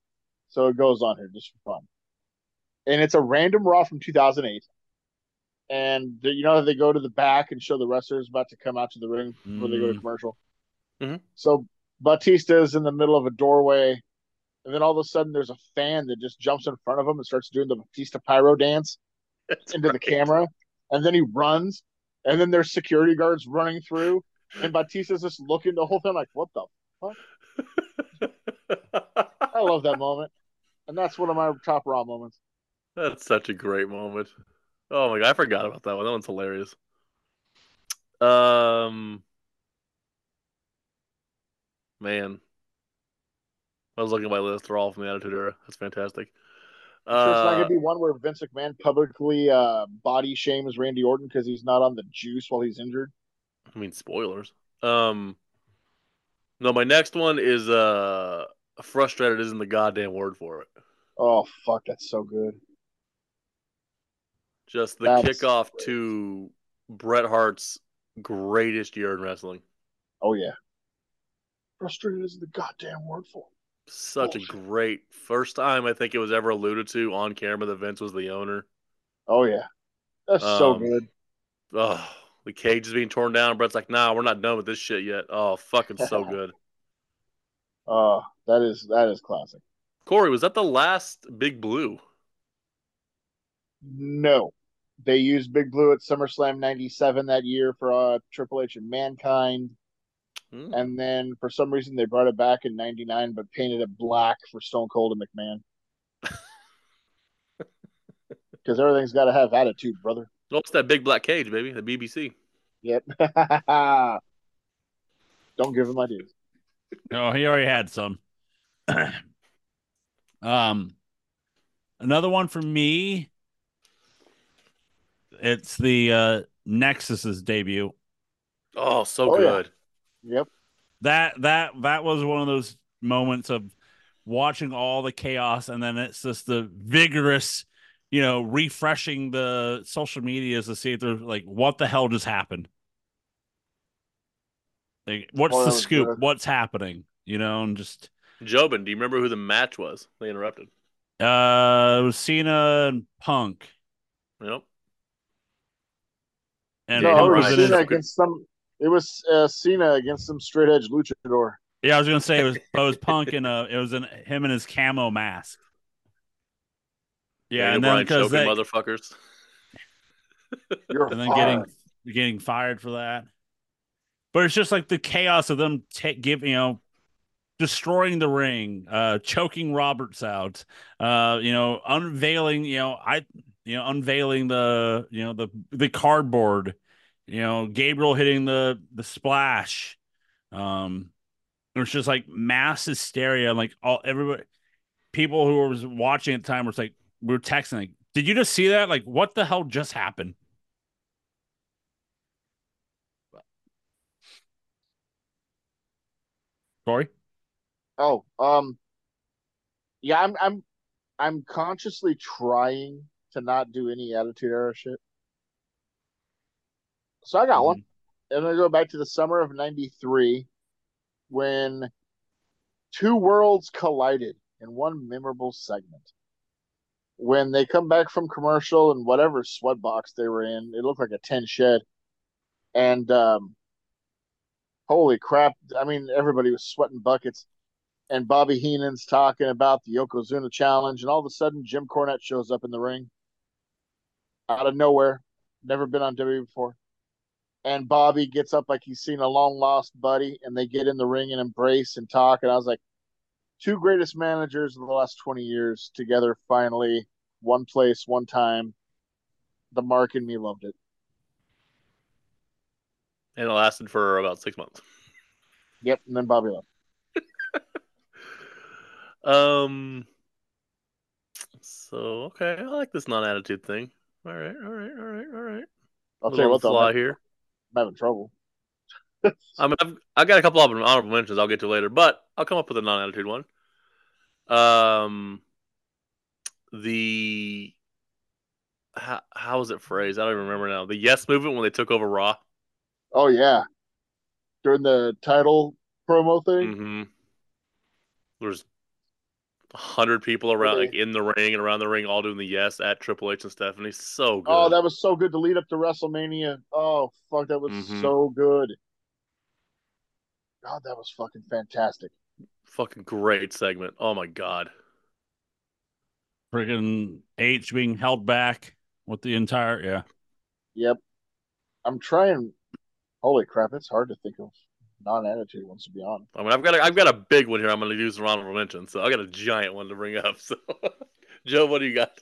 So it goes on here just for fun. And it's a random Raw from 2008. And the, you know how they go to the back and show the wrestlers about to come out to the ring before they go to Mm. commercial. Mhm. So is in the middle of a doorway, and then all of a sudden there's a fan that just jumps in front of him and starts doing the Batista pyro dance That's into the camera, and then he runs, and then there's security guards running through, and Batista's just looking the whole time like, "What the?" I love that moment, and that's one of my top Raw moments. That's such a great moment. Oh my god, I forgot about that one. That one's hilarious. Um, man, I was looking at my list. They're all from the Attitude Era. That's fantastic. So it's not Uh, gonna be one where Vince McMahon publicly uh, body shames Randy Orton because he's not on the juice while he's injured. I mean, spoilers. Um, no, my next one is uh, frustrated. Isn't the goddamn word for it? Oh fuck, that's so good. Just the That's kickoff great. to Bret Hart's greatest year in wrestling. Oh yeah. Frustrated is the goddamn word for. it. Such a great first time I think it was ever alluded to on camera that Vince was the owner. Oh yeah, that's so Um, good. Oh, the cage is being torn down. Bret's like, "Nah, we're not done with this shit yet." Oh, fucking so good. Uh, that is that is classic. Corey, was that the last Big Blue? No, they used Big Blue at SummerSlam '97 that year for uh, Triple H and Mankind, Hmm. and then for some reason they brought it back in '99, but painted it black for Stone Cold and McMahon. Because everything's got to have attitude, brother. Oh, it's that big black cage, baby. The BBC. Yep. Don't give him ideas. Oh, he already had some. um, another one for me. It's the uh, Nexus's debut. Oh, so Oh, yeah. good. Yep. That that that was one of those moments of watching all the chaos, and then it's just the vigorous, you know, refreshing the social medias to see if they're like what the hell just happened. Like, what's Oh, the scoop? good. What's happening? You know, and just Jobin, do you remember who the match was? They interrupted. uh, it was Cena and Punk. Yep. And no, it was was right. in his- Cena against some. It was uh, Cena against some straight edge luchador. yeah, I was gonna say it was it was Punk and uh, it was in him in his camo mask. Yeah, Daniel and then Bryan because choking they motherfuckers. You're and then fired. getting getting fired for that. But it's just like the chaos of them ta- give you know destroying the ring, uh, choking Roberts out, uh, you know, unveiling, you know, I you know, unveiling the you know the the cardboard, you know, Gabriel hitting the the splash. Um it was just like mass hysteria, like all everybody people who was watching at the time was like, we were texting, like, did you just see that? Like, what the hell just happened? Corey? Oh, um, yeah, I'm I'm I'm consciously trying to not do any attitude era shit. So I got one. And I'm gonna go back to the summer of '93 when two worlds collided in one memorable segment. When they come back from commercial and whatever sweat box they were in, it looked like a tin shed. And um, holy crap! I mean, everybody was sweating buckets. And Bobby Heenan's talking about the Yokozuna challenge, and all of a sudden, Jim Cornette shows up in the ring out of nowhere. Never been on WWE before. And Bobby gets up like he's seen a long lost buddy, and they get in the ring and embrace and talk. And I was like, two greatest managers of the last 20 years together finally, one place, one time. The mark and me loved it. And it lasted for about six months. Yep, and then Bobby left. Um. So okay, I like this non-attitude thing. All right, all right, all right, all right. I'll tell you what, though, I'm, here. I'm having trouble. I mean, I've, I got a couple of honorable mentions. I'll get to later, but I'll come up with a non-attitude one. Um, the how, how was it phrased? I don't even remember now. The Yes movement when they took over Raw. Oh yeah, during the title promo thing. Mm-hmm. There's hundred people around, Really? like in the ring and around the ring, all doing the Yes at Triple H and Stephanie. So good. Oh, that was so good to lead up to WrestleMania. Oh fuck, that was Mhm. so good. God, that was fucking fantastic. fucking great segment. Oh my god. Freaking H being held back with the entire yeah. Yep. I'm trying. Holy crap, it's hard to think of non-attitude ones to be honest. I mean, I've got a, I've got a big one here. I'm going to use Ronald honorable mention, so I got a giant one to bring up. So, Joe, what do you got?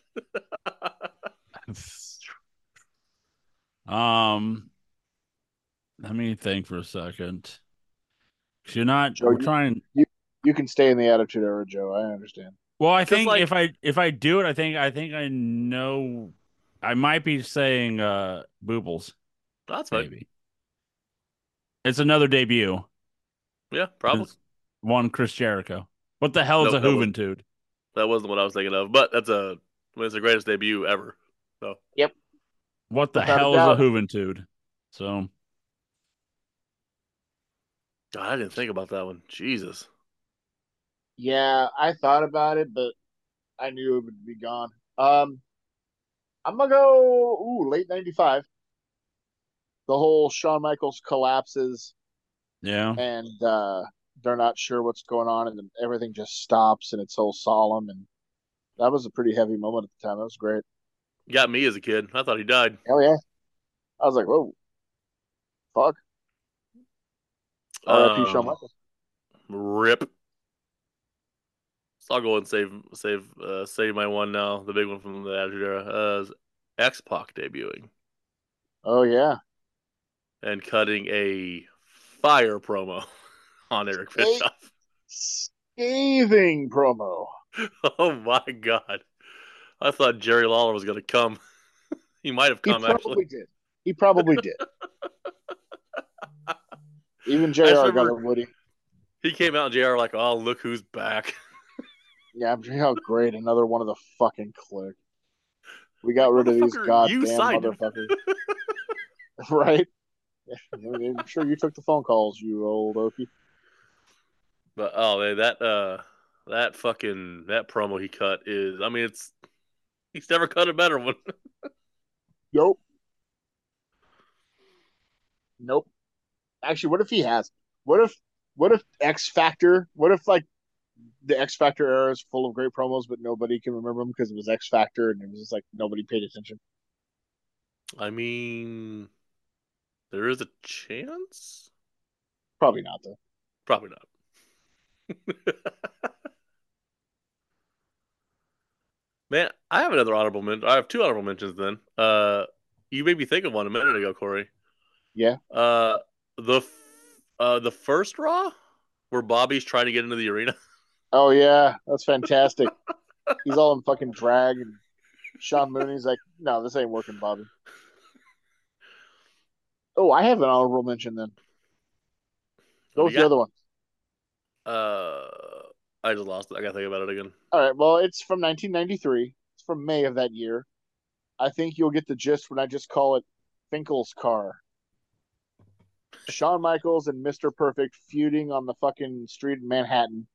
um, let me think for a second. You're not Joe, we're you- trying. You can stay in the attitude era, Joe. I understand. Well, I think like- if I if I do it, I think I think I know. I might be saying uh Boobles. That's fine. Maybe it's another debut. Yeah, probably. It's one Chris Jericho. What the hell is No, a that Juventud? That wasn't what I was thinking of, but that's a I mean, it's the greatest debut ever. So Yep. What the Without a hell is a doubt. Juventud? So God, I didn't think about that one. Jesus. Yeah, I thought about it, but I knew it would be gone. Um, I'm gonna go ooh late '95. The whole Shawn Michaels collapses yeah, and uh, they're not sure what's going on, and then everything just stops and it's so solemn. And that was a pretty heavy moment at the time. That was great. Got me as a kid. I thought he died. Oh yeah! I was like, whoa, fuck. R.I.P. Shawn Um, Michaels. Rip. So I'll go and save save uh, save my one now, the big one from the Attitude Era. Uh, X Pac debuting Oh yeah, and cutting a fire promo on Eric. Bischoff. scathing promo. Oh my god. I thought Jerry Lawler was gonna come. he might have come He probably actually. did. He probably did. Even Jr. got a Woody. He came out and JR like, oh look who's back. Yeah, I'm how great. Another one of the fucking Kliq. We got rid of these goddamn motherfuckers. right? I'm sure you took the phone calls, you old Okie. But oh man, that uh that fucking that promo he cut is I mean it's he's never cut a better one. Nope. Nope. Actually, what if he has? What if what if X Factor? What if like the X Factor era is full of great promos, but nobody can remember them because it was X Factor and it was just like nobody paid attention. I mean there is a chance? Probably not though. Probably not. Man, I have another honorable mention. I have two honorable mentions then. Uh you made me think of one a minute ago, Corey. Yeah. Uh the f- uh the first Raw where Bobby's trying to get into the arena. Oh yeah, that's fantastic. He's all in fucking drag, and Sean Mooney's like, "No, this ain't working, Bobby." Oh, I have an honorable mention then. What you the got? other one. Uh, I just lost it. I gotta think about it again. All right. Well, it's from 1993. It's from May of that year. I think you'll get the gist when I just call it Finkel's car. Shawn Michaels and Mr. Perfect feuding on the fucking street in Manhattan,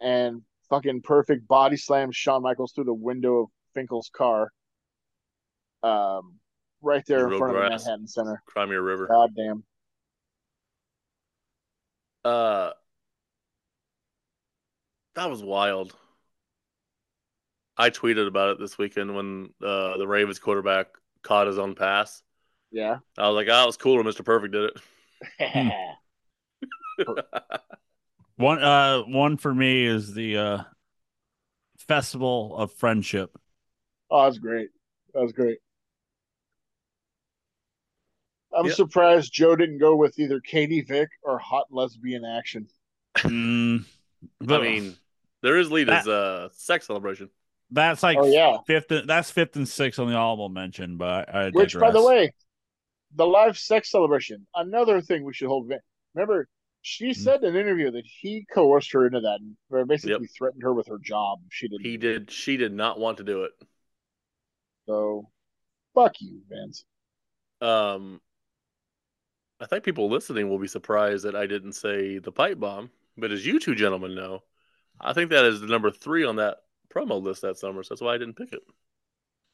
and fucking Perfect body slams Shawn Michaels through the window of Finkel's car. Um, right there in Real front of the. Manhattan Center. Crimea River. God damn. Uh, that was wild. I tweeted about it this weekend when uh, the Ravens quarterback caught his own pass. Yeah. I was like, "Oh, it was cool Mr. Perfect did Hmm. it." One uh one for me is the uh Festival of Friendship. Oh, that's great. That was great. I'm Yep. surprised Joe didn't go with either Katie Vick or hot lesbian action. Mm, I mean, there is lead That- as sex celebration. that's like Oh yeah. fifth. That's fifth and sixth on the honorable mention, but I, I Which, by the way, the live sex celebration, another thing we should hold. va- Remember, she Hmm. said in an interview that he coerced her into that, or basically Yep. threatened her with her job. She didn't. He did. She did not want to do it. So, fuck you, Vince. Um, I think people listening will be surprised that I didn't say the pipe bomb, but as you two gentlemen know, I think that is the number three on that promo list that summer. So that's why I didn't pick it.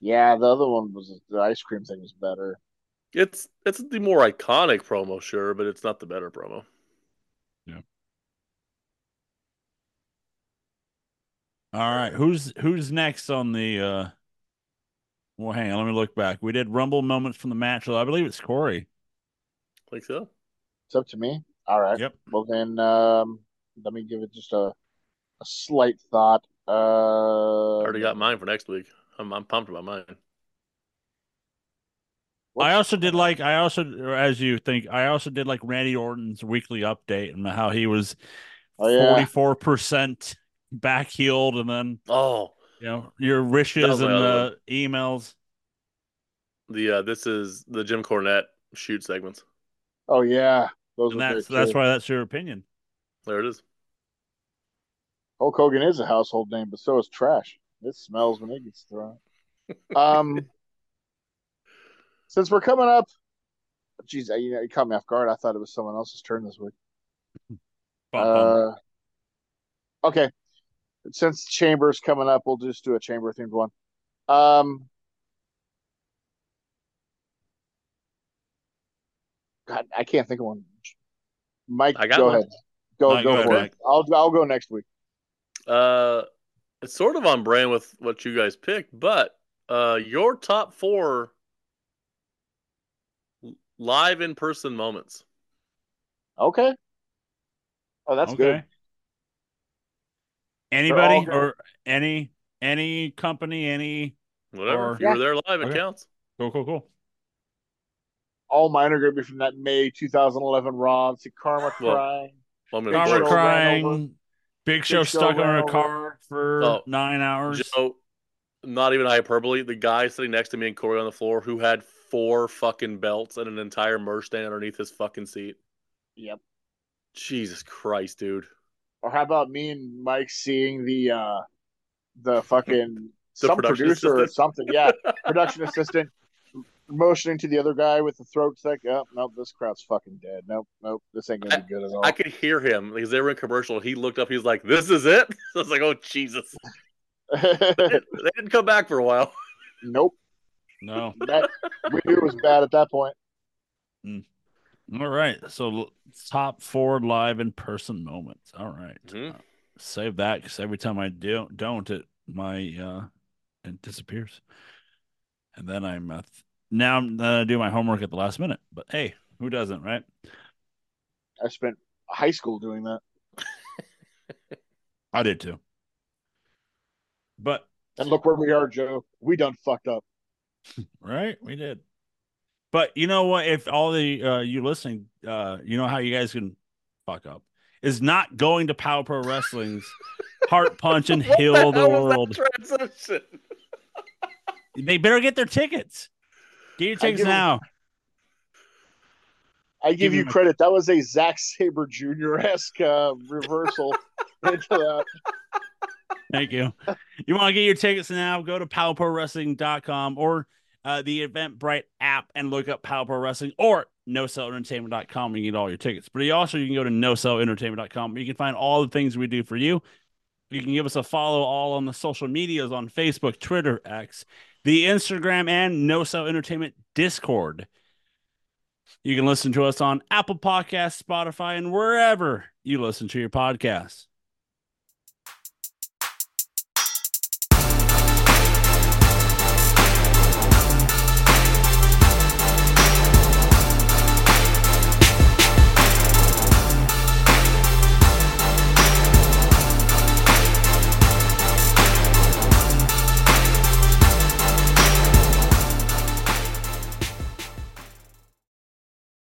Yeah, the other one was the ice cream thing was better. It's it's the more iconic promo, sure, but it's not the better promo. Yeah. All right, who's who's next on the? uh Well, hang on, let me look back. We did Rumble moments from the match. I believe it's Corey. Think so? It's up to me. All right. Yep. Well then, um, let me give it just a a slight thought. Uh, I already got mine for next week. I'm I'm pumped about mine. what's- I also did like I also as you think I also did like Randy Orton's weekly update and how he was Oh, forty four percent back healed and then Oh, you know your wishes and the emails. the uh, this is the Jim Cornette shoot segments. Oh yeah, those And were that's that's too. why that's your opinion. There it is. Hulk Hogan is a household name, but so is trash. It smells when it gets thrown. Um, since we're coming up, geez, you know, you caught me off guard. I thought it was someone else's turn this week. Bum, bum. Uh, okay. Since Chamber's coming up, we'll just do a Chamber themed one. Um, God, I can't think of one. Mike, I got go one. ahead. Go, Mike, go, go ahead, for Mike. it. I'll, I'll go next week. Uh, it's sort of on brand with what you guys picked, but uh, your top four live in person moments. Okay. Oh, that's okay. good. Anybody good. or any any company, any Whatever. Or- if you were there live, it Okay. counts. cool, cool, cool. All mine are going to be from that May 2011 Raw. See Kharma Well, crying. Well, I'm Big gonna Kharma Show plug- ran crying. Big Show Big Show stuck in ran a car for nine hours. Joe, not even hyperbole. The guy sitting next to me and Corey on the floor who had four fucking belts and an entire merch stand underneath his fucking seat. Yep. Jesus Christ, dude. Or how about me and Mike seeing the uh the fucking The some production producer or something? Yeah, production assistant motioning to the other guy with the throat like, oh nope, this crowd's fucking dead. Nope, nope, this ain't gonna be good at all. I could hear him because they were in commercial. He looked up. He was like, "This is it." I was like, "Oh Jesus!" They didn't come back for a while. nope. No. That we knew it was bad at that point. All right. So top four live in person moments. All right. Mhm. Uh, save that because every time I do don't it my uh it disappears. And then I'm uh, th- now I'm gonna do my homework at the last minute. But hey, who doesn't, right? I spent high school doing that. I did too. But And look where we are, Joe. We done fucked up. right, we did. But you know what? If all the uh you listening, uh, you know how you guys can fuck up is not going to Power Pro Wrestling's Heart Punch and Heal the that World. transition? They better get their tickets. Get your I tickets 'em- now. I give Give you credit. That was a Zack Sabre Jr. esque uh, reversal into that. Thank you. You want to get your tickets now? Go to powerprowrestling.com or uh, the Eventbrite app and look up Power Pro Wrestling or nosellentertainment.com and you get all your tickets. But you also you can go to nosellentertainment.com. You can find all the things we do for you. You can give us a follow all on the social medias on Facebook, Twitter, X, the Instagram, and No Sell Entertainment Discord. You can listen to us on Apple Podcasts, Spotify, and wherever you listen to your podcasts.